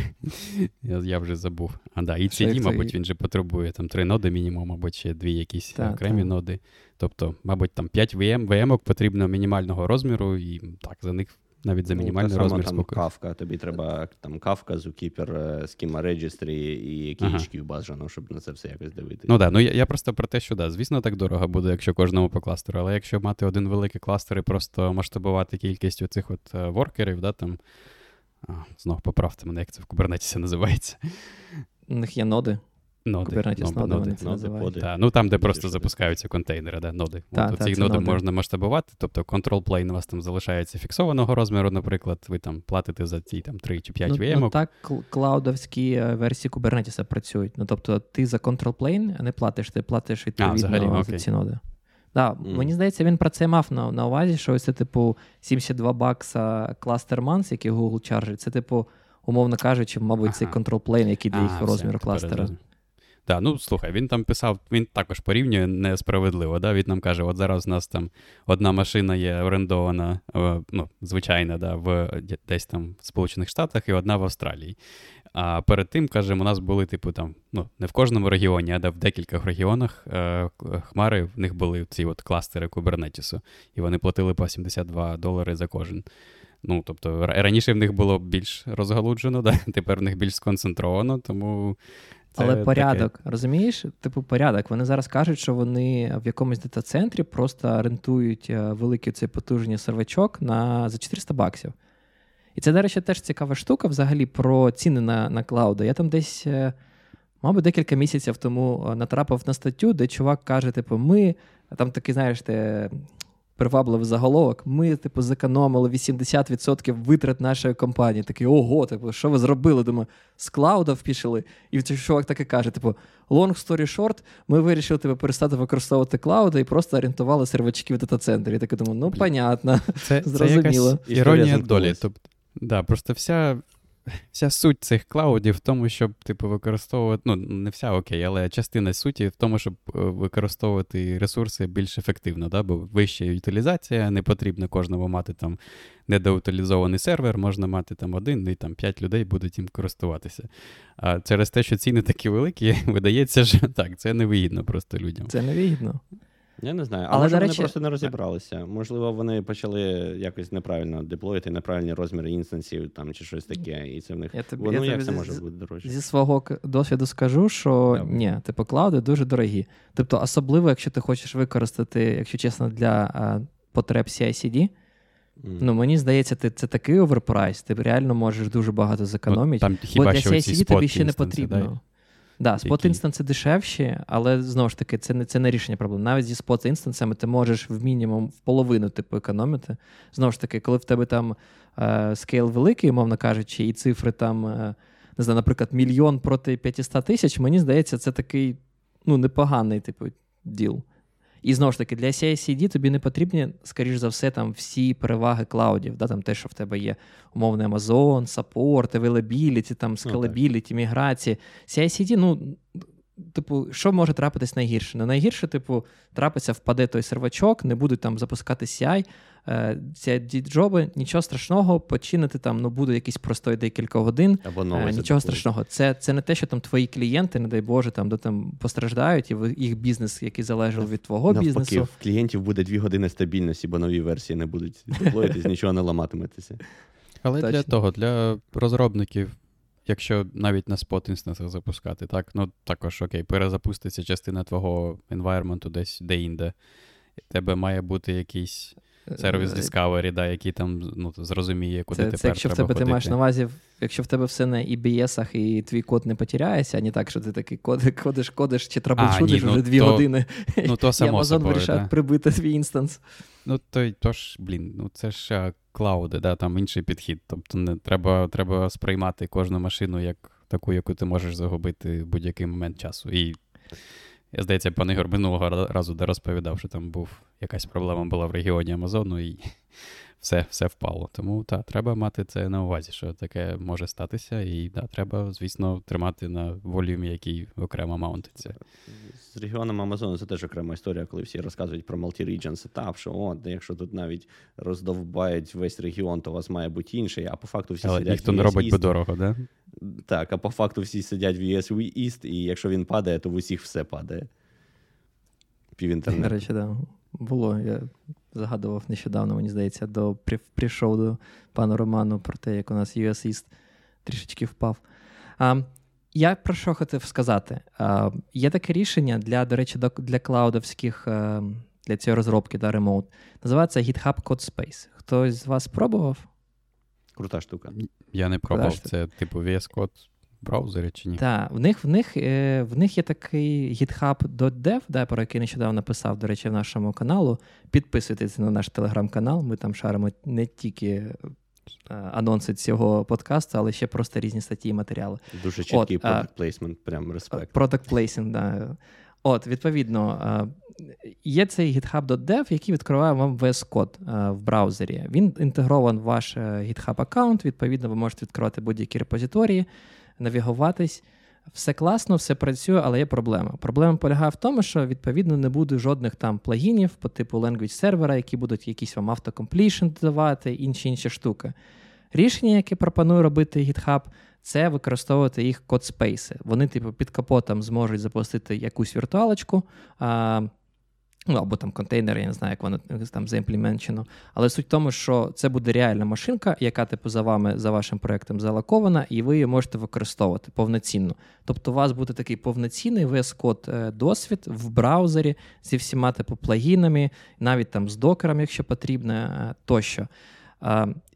я, я вже забув. А да, і CD, мабуть, це? він же потребує там три ноди мінімум, або ще дві якісь Так, окремі так. ноди. Тобто, мабуть, там 5 VM, VM потрібно мінімального розміру, і так, за них навіть за Ну, мінімальний само розмір там кавка. Тобі треба там кавка, е, Schema Registry і Ага. Бажано, щоб на це все якось дивитися. Ну так, ну я, я просто про те, що да, звісно, так дорого буде, якщо кожному по кластеру, але якщо мати один великий кластер і просто масштабувати кількість оцих от е, воркерів, да, там. Знов поправте мене, як це в Kubernetes називається. У них є ноди. Ноди. Kubernetes ноди, ноди, вони ноди. Ноди, Та, ну там, де Дуже просто запускаються контейнери, да, ноди. Та, От та, ці ноди ноди. можна масштабувати, тобто control plane у вас там залишається фіксованого розміру, наприклад, ви там платите за ці там 3 чи 5 ну, VM. ну, так клаудовські е, версії Kubernetes працюють. Ну, тобто ти за control plane не платиш, ти платиш відповідно взагалі, за окей. ці ноди. Да, Мгм. Мені здається, він про це мав на, на увазі, що це, типу, 72 бакса кластер months, які Google чаржить. Це, типу, умовно кажучи, мабуть, цей Ага. control plane, який для їх розміру кластера. зрозумів. Так, ну слухай, він там писав, він також порівнює несправедливо. Да? Він нам каже: от зараз у нас там одна машина є орендована, е, ну, звичайна, да, в десь там в Сполучених Штатах і одна в Австралії. А перед тим, кажемо, у нас були, типу, там, ну, не в кожному регіоні, а да, в декількох регіонах е, хмари, в них були ці от кластери Кубернетісу, і вони платили по 72 долари за кожен. Ну, тобто, раніше в них було більш розгалуджено, да? [LAUGHS] тепер в них більш сконцентровано, тому. Це Але таке. порядок, розумієш? Типу, порядок. Вони зараз кажуть, що вони в якомусь дата-центрі просто рентують е, великий цей потужний сервачок на за 400 баксів. І це, до речі, теж цікава штука взагалі про ціни на, на клауди. Я там десь, е, мабуть, декілька місяців тому е, натрапив на статтю, де чувак каже: типу, ми там такий, знаєш, те. Привабливий заголовок. Ми, типу, зекономили 80% витрат нашої компанії. Такий, ого, типу, що ви зробили? Думаю, з клауда впішили. І цей чувак так і каже: типу, long story short, ми вирішили типу, перестати використовувати клауди і просто орієнтували сервачки в дата-центрі. Я такий думаю, ну, понятно. Це, це Зрозуміло. якась Історія іронія долі. Тобто, да, просто вся, вся суть цих клаудів в тому, щоб типу, використовувати, ну, не вся окей, але частина суті в тому, щоб е, використовувати ресурси більш ефективно, да? бо вища утилізація, не потрібно кожному мати там недоутилізований сервер, можна мати там один, і там п'ять людей будуть їм користуватися. А через те, що ціни такі великі, [LAUGHS] видається, що так, це невигідно просто людям. Це невигідно. Я не знаю. А Але, може до вони просто не розібралися. Можливо, вони почали якось неправильно деплоїти, неправильні розміри інстансів там чи щось таке, і це в них. Я тобі- Воно я як тобі це з- може бути дорожче? Зі свого досвіду скажу, що Давай. ні, типу, клауди дуже дорогі. Тобто, особливо, якщо ти хочеш використати, якщо чесно, для а, потреб CI-CD, М. ну мені здається, ти, це такий overprice, ти реально можеш дуже багато Ну, зекономити. там Бо для що тобі ще не spot instance и, да, потрібно. Да, spot Які? instance и дешевші, але знову ж таки, це не, це не рішення проблем. Навіть зі spot instance ами ти можеш в мінімум в половину типу економити. Знову ж таки, коли в тебе там е, scale великий, умовно кажучи, і цифри там, е, не знаю, наприклад, мільйон проти 500 тисяч, мені здається, це такий ну, непоганий типу, діл. І знову ж таки, для CI-CD тобі не потрібні, скоріш за все, там всі переваги клаудів. Да? Там те, що в тебе є умовний Amazon, саппорт, availability, там scalability, міграції. CI-CD, ну, типу, що може трапитись найгірше? Ну, найгірше, типу, трапиться, впаде той сервачок, не будуть там запускати CI, е, ці джоби, нічого страшного, починити там, ну, буде якийсь простой декілька годин. Або Е, Нічого задеплоїть. страшного. Це, це не те, що там твої клієнти, не дай Боже, там, де там постраждають, і їх бізнес, який залежав від твого Навпаки, бізнесу. в клієнтів буде дві години стабільності, бо нові версії не будуть deploy їтись, нічого не ламатиметеся. Але для того, для розробників, якщо навіть на spot instance ах запускати, так, ну також окей, перезапуститься частина твого environment десь де-інде. В Тебе має бути якийсь service discovery, да, який там ну, зрозуміє, куди Це, тепер це якщо в треба тебе ти маєш на увазі, якщо в тебе все на EBS-ах і твій код не потеряється, а не так, що ти такий код, кодиш, кодиш чи troubleshoot иш ні, ну вже дві то- години, Ну, то [LAUGHS] і Amazon вирішає да. прибити твій інстанс. Ну, то, то ж, блін, ну це ж клауди, да, там інший підхід. Тобто не, треба, треба сприймати кожну машину як таку, яку ти можеш загубити в будь-який момент часу. І я здається, пан Ігор минулого разу де розповідав, що там був якась проблема була в регіоні Амазону, і все все впало. Тому так, треба мати це на увазі, що таке може статися, і да, треба, звісно, тримати на волюмі, який окремо маунтиться. З регіоном Амазону це теж окрема історія, коли всі розказують про multi-region setup, що от, якщо тут навіть роздовбають весь регіон, то у вас має бути інший, а по факту всі Але сидять. ніхто в не робить дорого, да? Так, а по факту всі сидять в US East, і якщо він падає, то в усіх все падає. Пів До речі, да. Було. Я згадував нещодавно, мені здається, до прийшов до пана Роману про те, як у нас US East трішечки впав. А, Я про що хотів сказати? А, Є таке рішення для, до речі, для клаудовських для цієї розробки да, ремоут. Називається GitHub Codespace. Хтось з вас пробував? Крута штука. Я не пробував. Це типу VS Code браузері чи ні? Так, в них в них, е, в них є такий github.dev, да, про який нещодавно написав, до речі, в нашому каналу. Підписуйтесь на наш телеграм-канал. Ми там шаримо не тільки е, анонси цього подкасту, але ще просто різні статті і матеріали. Дуже чіткий product placement, прям респект. Product placing, да. От, відповідно, е, є цей github.dev, який відкриває вам VS Code в браузері. Він інтегрован в ваш GitHub аккаунт. Відповідно, ви можете відкривати будь-які репозиторії, навігуватись. Все класно, все працює, але є проблема. Проблема полягає в тому, що відповідно не буде жодних там плагінів по типу language сервера, які будуть якісь вам автокомплішн додавати, інші інші штуки. Рішення, яке пропонує робити GitHub, це використовувати їх кодспейси. Вони, типу, під капотом зможуть запустити якусь віртуалочку, а, ну або там контейнер, я не знаю, як воно там заімплементчено. Але суть в тому, що це буде реальна машинка, яка, типу, за вами, за вашим проектом залакована, і ви її можете використовувати повноцінно. Тобто, у вас буде такий повноцінний VS Code досвід в браузері зі всіма типу плагінами, навіть там з докером, якщо потрібно, тощо.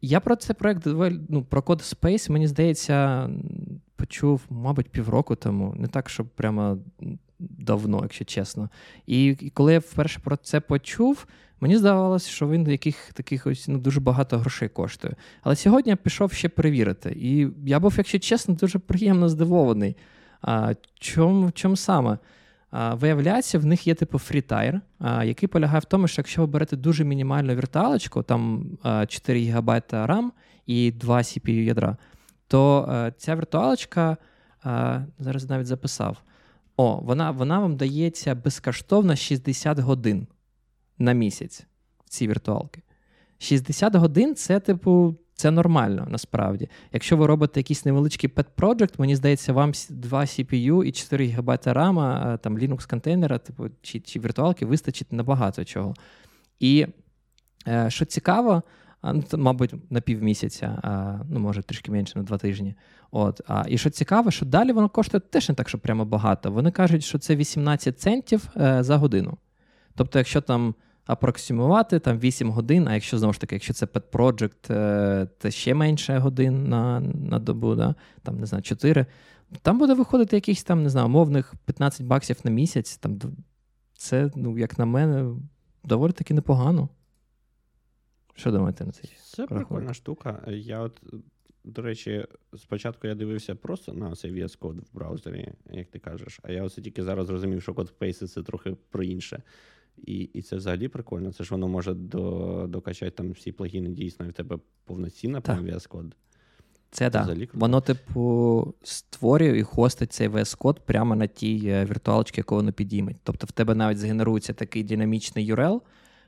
Я про цей проект ну, про Code Space, мені здається, почув, мабуть, півроку тому, не так, щоб прямо давно, якщо чесно. І коли я вперше про це почув, мені здавалося, що він яких таких ось ну, дуже багато грошей коштує. Але сьогодні я пішов ще перевірити. І я був, якщо чесно, дуже приємно здивований. А чому, чому саме? Виявляється, в них є типу фрітайр, який полягає в тому, що якщо ви берете дуже мінімальну віртуалочку, там 4 ГБ RAM і 2 CPU ядра, то ця віртуалочка, зараз навіть записав, о, вона вона вам дається безкоштовно 60 годин на місяць в ці віртуалки. 60 годин це, типу, це нормально насправді. Якщо ви робите якийсь невеличкий pet project, мені здається, вам 2 CPU і 4 ГБ RAM, там Linux контейнера, типу, чи чи віртуалки вистачить на багато чого. І е, що цікаво, це, мабуть, на півмісяця, а, ну, може, трішки менше на два тижні. От, І що цікаво, що далі воно коштує теж не так, що прямо багато. Вони кажуть, що це 18 центів е, за годину. Тобто, якщо там апроксимувати там 8 годин, а якщо знову ж таки, якщо це pet project, е, це ще менше годин на на добу, да? там, не знаю, 4, там буде виходити якийсь там, не знаю, умовних 15 баксів на місяць. Там, Це, ну, як на мене, доволі таки непогано. Що думаєте на це? Це прикольна штука. Я от, до речі, спочатку я дивився просто на цей VS Code в браузері, як ти кажеш, а я ось тільки зараз зрозумів, що CodeSpace — це трохи про інше. І і це взагалі прикольно. Це ж воно може до, докачати там всі плагіни дійсно, і в тебе повноцінна прям VS Code. Це так. Да. Воно, типу, створює і хостить цей VS Code прямо на тій е, віртуалочці, яку воно підійме. Тобто в тебе навіть згенерується такий динамічний URL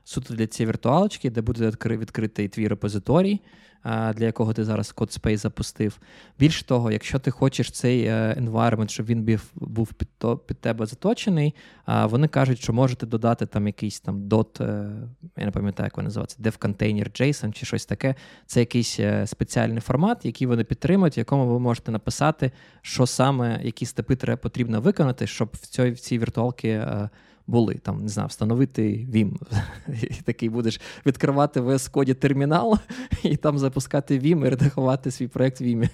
суто для цієї віртуалочки, де буде відкритий твій репозиторій для якого ти зараз CodeSpace запустив. Більш того, якщо ти хочеш цей е, environment, щоб він був під то, під тебе заточений, вони кажуть, що можете додати там якийсь там dot, е, я не пам'ятаю, як він називається, dev-container JSON чи щось таке. Це якийсь е, спеціальний формат, який вони підтримують, в якому ви можете написати, що саме, які степи треба потрібно виконати, щоб в цій в цій віртуалці були. Там, не знаю, встановити Vim. [LAUGHS] І такий будеш відкривати в Code термінал [LAUGHS] і там запускати Vim і редагувати свій проєкт в Vim.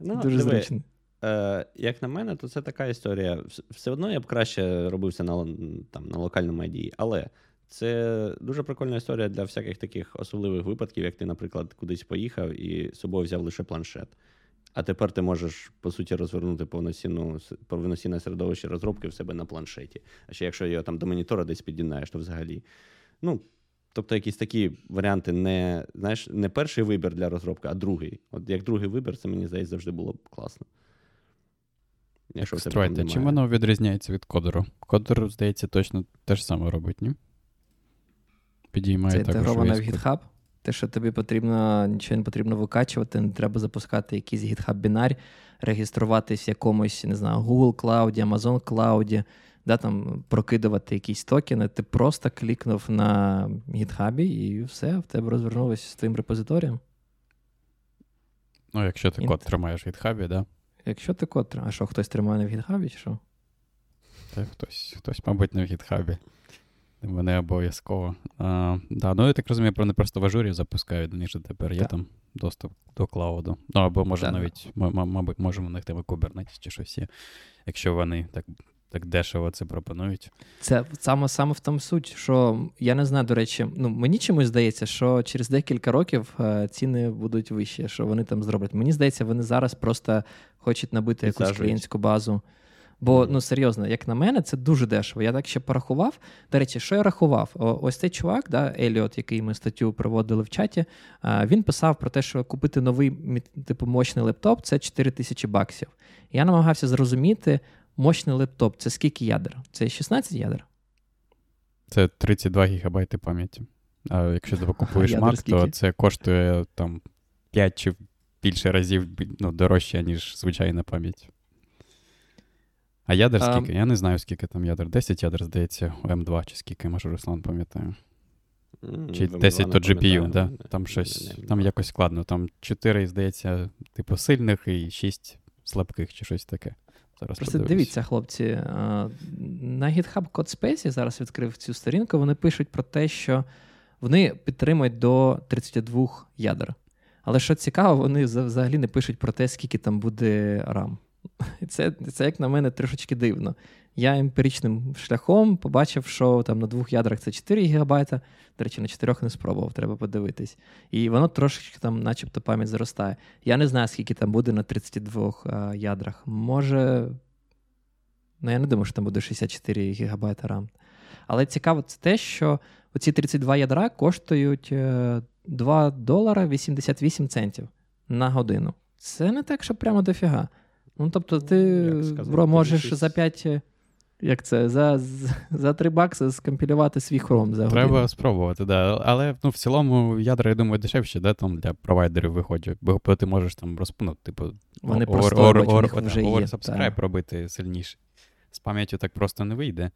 Ну, Дуже диви, зручно. Е, Як на мене, то це така історія. Все одно я б краще робився на там, на локальному ID, але це дуже прикольна історія для всяких таких особливих випадків, як ти, наприклад, кудись поїхав і з собою взяв лише планшет. А тепер ти можеш, по суті, розвернути повноцінну повноцінне середовище розробки в себе на планшеті. А ще якщо його там до монітора десь під'єднаєш, то взагалі. Ну, Тобто якісь такі варіанти не знаєш, не перший вибір для розробки, а другий. От як другий вибір, це мені здається, завжди було б класно. Якщо Строїте, чим воно відрізняється від кодеру? Кодер, здається, точно те ж саме робить, ні? Підіймає Це інтегровано в GitHub. Те, що тобі потрібно, нічого не потрібно викачувати, не треба запускати якийсь GitHub бінар, реєструватись в якомусь, не знаю, Google Cloud, Amazon Cloud, да, там, прокидувати якісь токени. Ти просто клікнув на GitHub і все, в тебе розвернулося з твоїм репозиторієм. Ну, якщо ти код тримаєш в GitHub, так? Да? Якщо ти код тримаєш, а що хтось тримає не в GitHub, чи що? Та хтось, хтось, мабуть, не в GitHub. Вони обов'язково. А, да, Ну, я так розумію, вони просто в ажурі запускають, ніж тепер є так. там доступ до клауду. Ну, або може так. навіть, мабуть, можемо у них там Kubernetes чи щось є, якщо вони так так дешево це пропонують. Це саме саме в тому суть, що я не знаю, до речі, ну мені чомусь здається, що через декілька років е, ціни будуть вищі, що вони там зроблять. Мені здається, вони зараз просто хочуть набити якусь клієнтську базу. Бо ну серйозно, як на мене, це дуже дешево. Я так ще порахував. До речі, що я рахував? О, ось цей чувак, да, Еліот, який ми статтю проводили в чаті, він писав про те, що купити новий типу мощний лептоп це 4 тисячі баксів. Я намагався зрозуміти, мощний лептоп це скільки ядер? Це 16 ядер? Це 32 гігабайти пам'яті. А якщо ти купуєш Mac, то це коштує там 5 чи більше разів ну, дорожче, ніж звичайна пам'ять. А ядер скільки? А... Я не знаю, скільки там ядер. 10 ядер, здається, у М2, чи скільки, може, Руслан пам'ятає. Чи 10 то GPU, да? там щось, там якось складно. Там 4, здається, типу, сильних і 6 слабких, чи щось таке. Зараз Просто подивлюсь. дивіться, хлопці. На GitHub CodeSpace, я зараз відкрив цю сторінку, вони пишуть про те, що вони підтримують до 32 ядер. Але що цікаво, вони взагалі не пишуть про те, скільки там буде RAM. Це, це як на мене, трошечки дивно. Я емпіричним шляхом побачив, що там на двох ядрах це 4 ГБ. До речі, на чотирьох не спробував, треба подивитись. І воно трошечки там, начебто, пам'ять зростає. Я не знаю, скільки там буде на 32 а, ядрах. Може. Ну, я не думаю, що там буде 64 ГБ RAM. Але цікаво, це те, що оці 32 ядра коштують 2 е, долара 88 центів на годину. Це не так, що прямо дофіга. Ну, тобто, ти бро, можеш за 5. Як це, за за 3 бакси скомпілювати свій хром за годину. Треба спробувати, да. Але ну, в цілому ядра, я думаю, дешевші, да, там для провайдерів виходять. Бо ти можеш там розпунути, типу, Вони or, просто or, or, or, вже or, subscribe робити сильніше. З пам'яттю так просто не вийде.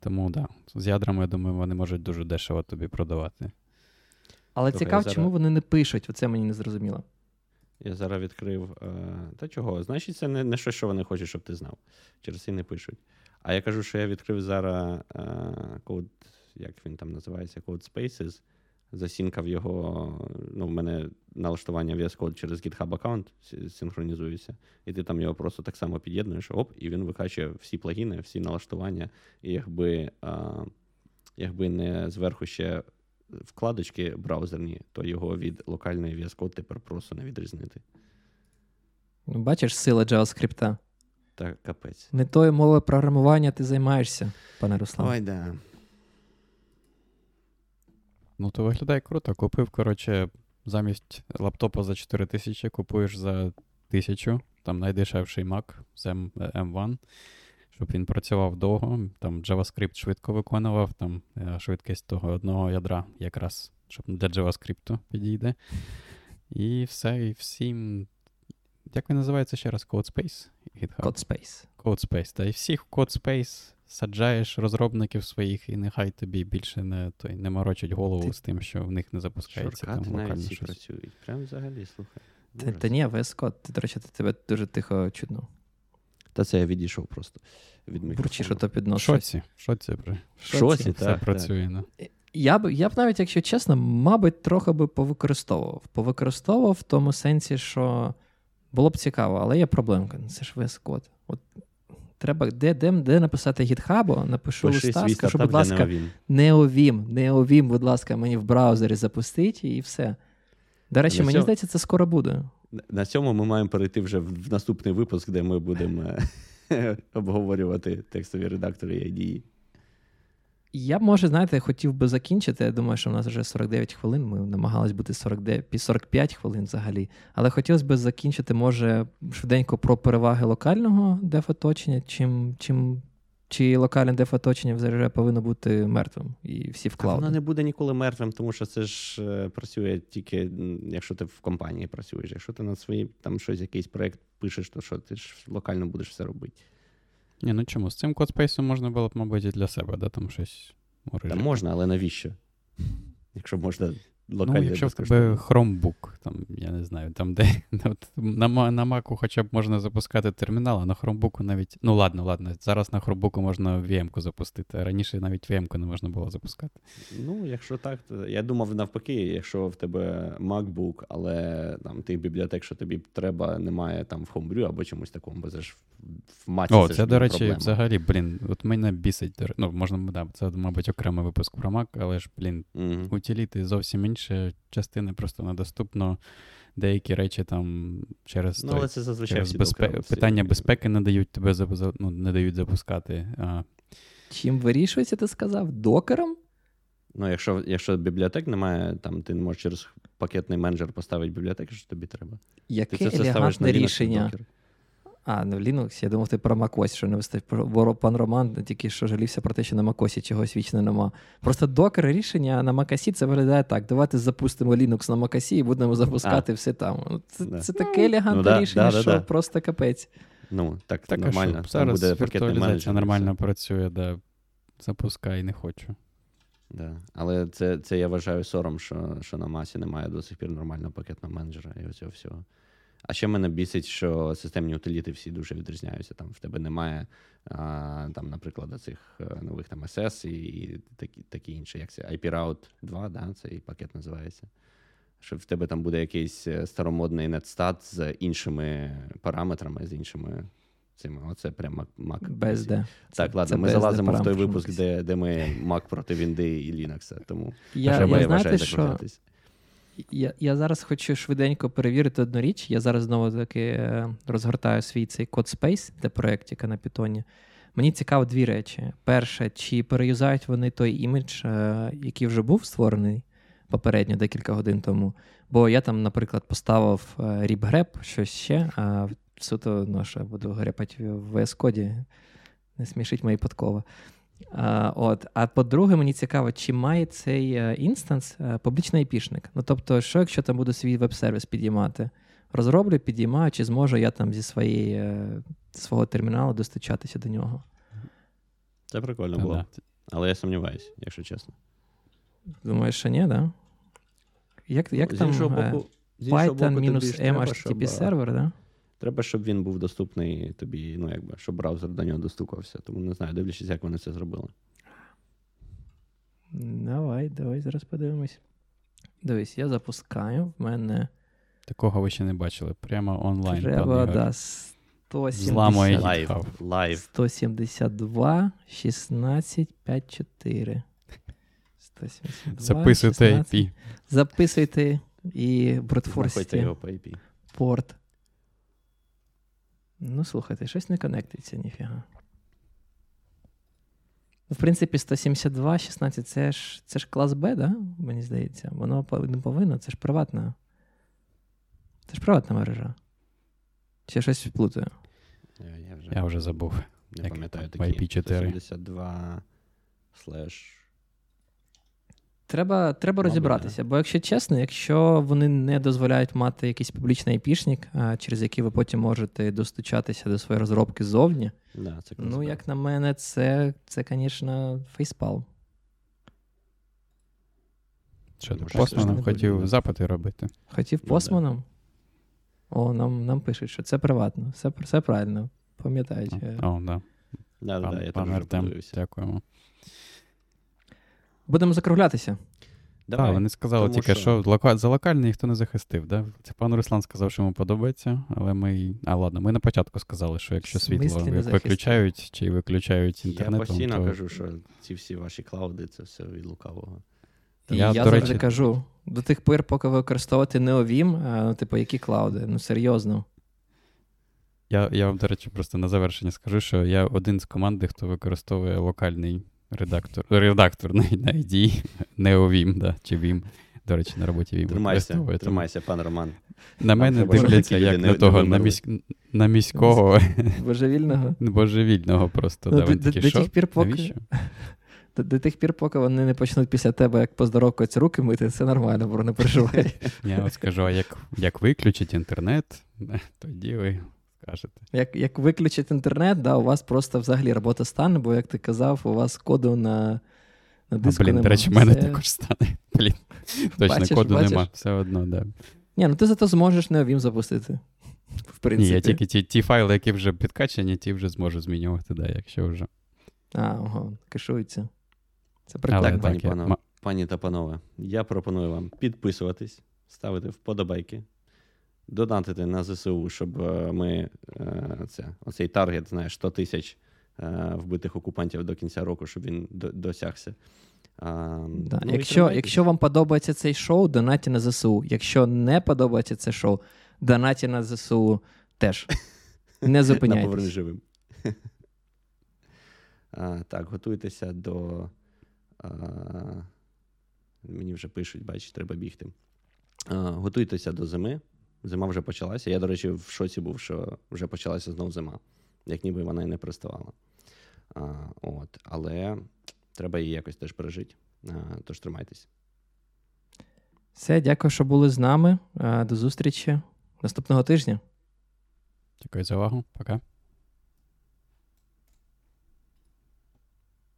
Тому да, з ядрами, я думаю, вони можуть дуже дешево тобі продавати. Але Тобто цікаво, зараз... чому вони не пишуть, оце мені не зрозуміло. Я зараз відкрив. Е, та чого? Значить, це не не щось, що вони хочуть, щоб ти знав. Через це не пишуть. А я кажу, що я відкрив зараз е, код, як він там називається, Code Spaces. Засінкав його. Ну, в мене налаштування VS Code через GitHub аккаунт синхронізується. І ти там його просто так само під'єднуєш, оп, і він викачує всі плагіни, всі налаштування. І якби, а, якби не зверху ще вкладочки браузерні, то його від локальної VS тепер просто не відрізнити. Ну, бачиш сила JavaScript? Так, капець. Не тої мови програмування ти займаєшся, пане Руслан. Ой, да. Ну, то виглядає круто. Купив, коротше, замість лаптопа за 4 тисячі купуєш за 1000, там найдешевший Mac з M1 щоб він працював довго. Там JavaScript швидко виконував, там е, швидкість того одного ядра якраз щоб для JavaScript підійде. І все, і всім. Як він називається ще раз? CodeSpace? CodeSpace. CodeSpace. Та і всіх в CodeSpace саджаєш розробників своїх, і нехай тобі більше не той, не морочать голову Ти... з тим, що в них не запускається. Шоркати там навіть всі працюють. Прям взагалі, слухай. Та, та ні, VS Code, ти, до речі, тебе дуже тихо чудно. Та це я відійшов просто від мікрофону. Бурчі, що то. Шоці. Шоці. Шоці, так, так. працює. Ну. Я б я б навіть, якщо чесно, мабуть, трохи би повикористовував. Повикористовував в тому сенсі, що було б цікаво, але є проблемка. Це ж весь код. От Треба де де, де написати гітхабу, напишу Пиши листа, скажу, будь ласка, неовім, неовім, будь ласка, мені в браузері запустить і все. До речі, мені здається, це скоро буде. На цьому ми маємо перейти вже в наступний випуск, де ми будемо [LAUGHS] обговорювати текстові редактори і IDE. Я, може, знаєте, хотів би закінчити. Я думаю, що в нас вже 49 хвилин. Ми намагалися бути 49, 45 хвилин взагалі. Але хотілося б закінчити, може, швиденько про переваги локального деф-оточення, чим, чим, чи локальне деф-оточення вже повинно бути мертвим і всі в клауд. Воно не буде ніколи мертвим, тому що це ж е, працює тільки, якщо ти в компанії працюєш. Якщо ти на свої там щось, якийсь проєкт пишеш, то що ти ж локально будеш все робити. Ні, ну чому? З цим кодспейсом можна було б, мабуть, і для себе, да, там щось. Та можна, але навіщо? Якщо можна Ну, якщо в тебе Chromebook, там, я не знаю, там де [LAUGHS] от, на на Mac хоча б можна запускати термінал, а на Chromebook навіть. Ну, ладно, ладно. Зараз на Chromebook можна VM-ку запустити, а раніше навіть VM-ку не можна було запускати. Ну, якщо так, то я думав навпаки, якщо в тебе MacBook, але там тих бібліотек, що тобі треба, немає там в Homebrew або чомусь такому, бо це ж в маці. О, це, це до речі, проблема. взагалі, блін, от мене бісить. Ну, можна, да, це, мабуть, окремий випуск про Mac, але ж, блін, mm-hmm. утиліти зовсім інші частини просто недоступно. Деякі речі там через ну, той, але це зазвичай через безпе... питання безпеки не дають тебе ну, не дають запускати. А... Чим вирішується, ти сказав? Докером? Ну, якщо якщо бібліотек немає, там ти не можеш через пакетний менеджер поставити бібліотеки, що тобі треба. Яке ти це елегантне рішення. А, ну Linux, я думав, ти про MacOS, що не вистав. Пан Роман тільки що жалівся про те, що на MacOS чогось вічно нема. Просто докер рішення на MacOS це виглядає так. Давайте запустимо Linux на MacOS і будемо запускати а. все там. Ну, це да. це таке елегантне ну, да, рішення, да, що да, просто капець. Ну, так, так нормально. Що, зараз буде віртуалізація нормально працює, да. запускай, не хочу. Да. Але це це я вважаю сором, що що на масі немає до сих пір нормального пакетного менеджера і оцього всього. А ще мене бісить, що системні утиліти всі дуже відрізняються. Там в тебе немає, а, там, наприклад, цих е, нових там SS і, і такі такі інші, як це IP Route 2, да, цей пакет називається. Що в тебе там буде якийсь е, старомодний нетстат з іншими параметрами, з іншими цими. Оце прям Mac. BSD. Так, це, ладно, це ми залазимо в той випуск, де де ми Mac проти Вінди і Linux. Тому я, я, я вважаю, що я я зараз хочу швиденько перевірити одну річ. Я зараз знову таки е, розгортаю свій цей Codespace для проєктика на Python. Мені цікаво дві речі. Перше, чи пере use ають вони той імідж, е, який вже був створений попередньо декілька годин тому. Бо я там, наприклад, поставив е, щось ще, а суто ну, що буду grep ати в VS Code і. Не смішіть мої підкови. А от. а по-друге, мені цікаво, чи має цей е, instance е, публічний IP шник. Ну тобто, що якщо там буду свій веб-сервіс підіймати? Розроблю, підіймаю, чи зможу я там зі своєї, е, свого терміналу достучатися до нього. Це прикольно було. Да. Але я сумніваюся, якщо чесно. Думаєш, що ні, так? Да? Як як там боку, Python-M HTTP сервер, так? Да? Треба, щоб він був доступний тобі, ну якби, щоб браузер до нього достукався. Тому не знаю, дивлячись, як вони це зробили. Давай, давай зараз подивимось. Дивись, я запускаю. В мене. Такого ви ще не бачили. Прямо онлайн. Треба, да, 170... Лайв. Лайв. 172, 16, 5, 4. 172, Записуйте 16. IP. Записуйте і brute force ите порт. Ну, слухайте, щось не connect иться, ніфіга. В принципі, 172, 16 це ж це ж клас Б, да? мені здається. Воно не повинно, це ж приватна. Це ж приватна мережа. Чи я щось вплутаю? Я, я, вже, я вже забув. Не пам'ятаю такі. IP4. 172 слеш Треба треба розібратися, бо, якщо чесно, якщо вони не дозволяють мати якийсь публічний айпішник, через який ви потім можете достучатися до своєї розробки ззовні, да, це ну, як на мене, це, це, звісно, фейспал. Що ти посманом хотів буде. запити робити? Хотів ну, посманом? Да. О, нам нам пишуть, що це приватно. Все все правильно. Пам'ятають. О, да. Да, пан, да, я дякуємо. Будемо закруглятися. Давай. Так, вони сказали Тому тільки, що, що лока... за локальний ніхто не захистив. Да? Це пан Руслан сказав, що йому подобається, але ми. А ладно, ми на початку сказали, що якщо світло виключають чи виключають інтернет. Я постійно то... кажу, що ці всі ваші клауди це все від лукавого. Я, я завжди речі... кажу: до тих пір, поки використовувати не OVIM, а ну, типу, які клауди? Ну, серйозно. Я я вам, до речі, просто на завершення скажу, що я один з команди, хто використовує локальний редактор, редактор на, на ID, не ОВІМ, да, чи ВІМ. До речі, на роботі ВІМ Тримайся, тримайся, пан Роман. На мене дивляться як на того, на, вимерли. місь... на міського [LAUGHS] Божевільного. божевільного просто. Ну, да, до- до що? тих пір, поки- Навіщо? [LAUGHS] До, до тих пір, поки вони не почнуть після тебе як поздоровкаються руки мити, це нормально, бро, не переживай. [LAUGHS] Я от скажу, а як, як виключить інтернет, тоді ви скажете. Як, як виключить інтернет, да, у вас просто взагалі робота стане, бо, як ти казав, у вас коду на, на А, блін, нема. до речі, в мене Це- також стане. Блін, точно Бачиш, коду бачиш? нема. Все одно, да. Ні, ну ти зато зможеш неовім запустити. [LAUGHS] В принципі. Ні, я тільки ті, ті файли, які вже підкачані, ті вже зможу змінювати, да, якщо вже. А, ого, кешується. Це Але прикольно. Так, пані, ма- Пані та панове, я пропоную вам підписуватись, ставити вподобайки, донатити на ЗСУ, щоб е, ми е, це, оцей таргет, знаєш, 100 тисяч е, вбитих окупантів до кінця року, щоб він досягся. А, Да. ну якщо, якщо вам подобається цей шоу, донаті на ЗСУ. Якщо не подобається це шоу, донаті на ЗСУ теж. [LAUGHS] Не зупиняйтесь. живим. [LAUGHS] а, так, готуйтеся до. А, мені вже пишуть, бачиш, треба бігти. А, готуйтеся до зими. Зима вже почалася. Я, до речі, в шоці був, що вже почалася знов зима, як ніби вона і не приставала. А, от, але треба її якось теж пережити. А, тож тримайтесь. Все, дякую, що були з нами. А, До зустрічі наступного тижня. Дякую за увагу. Пока.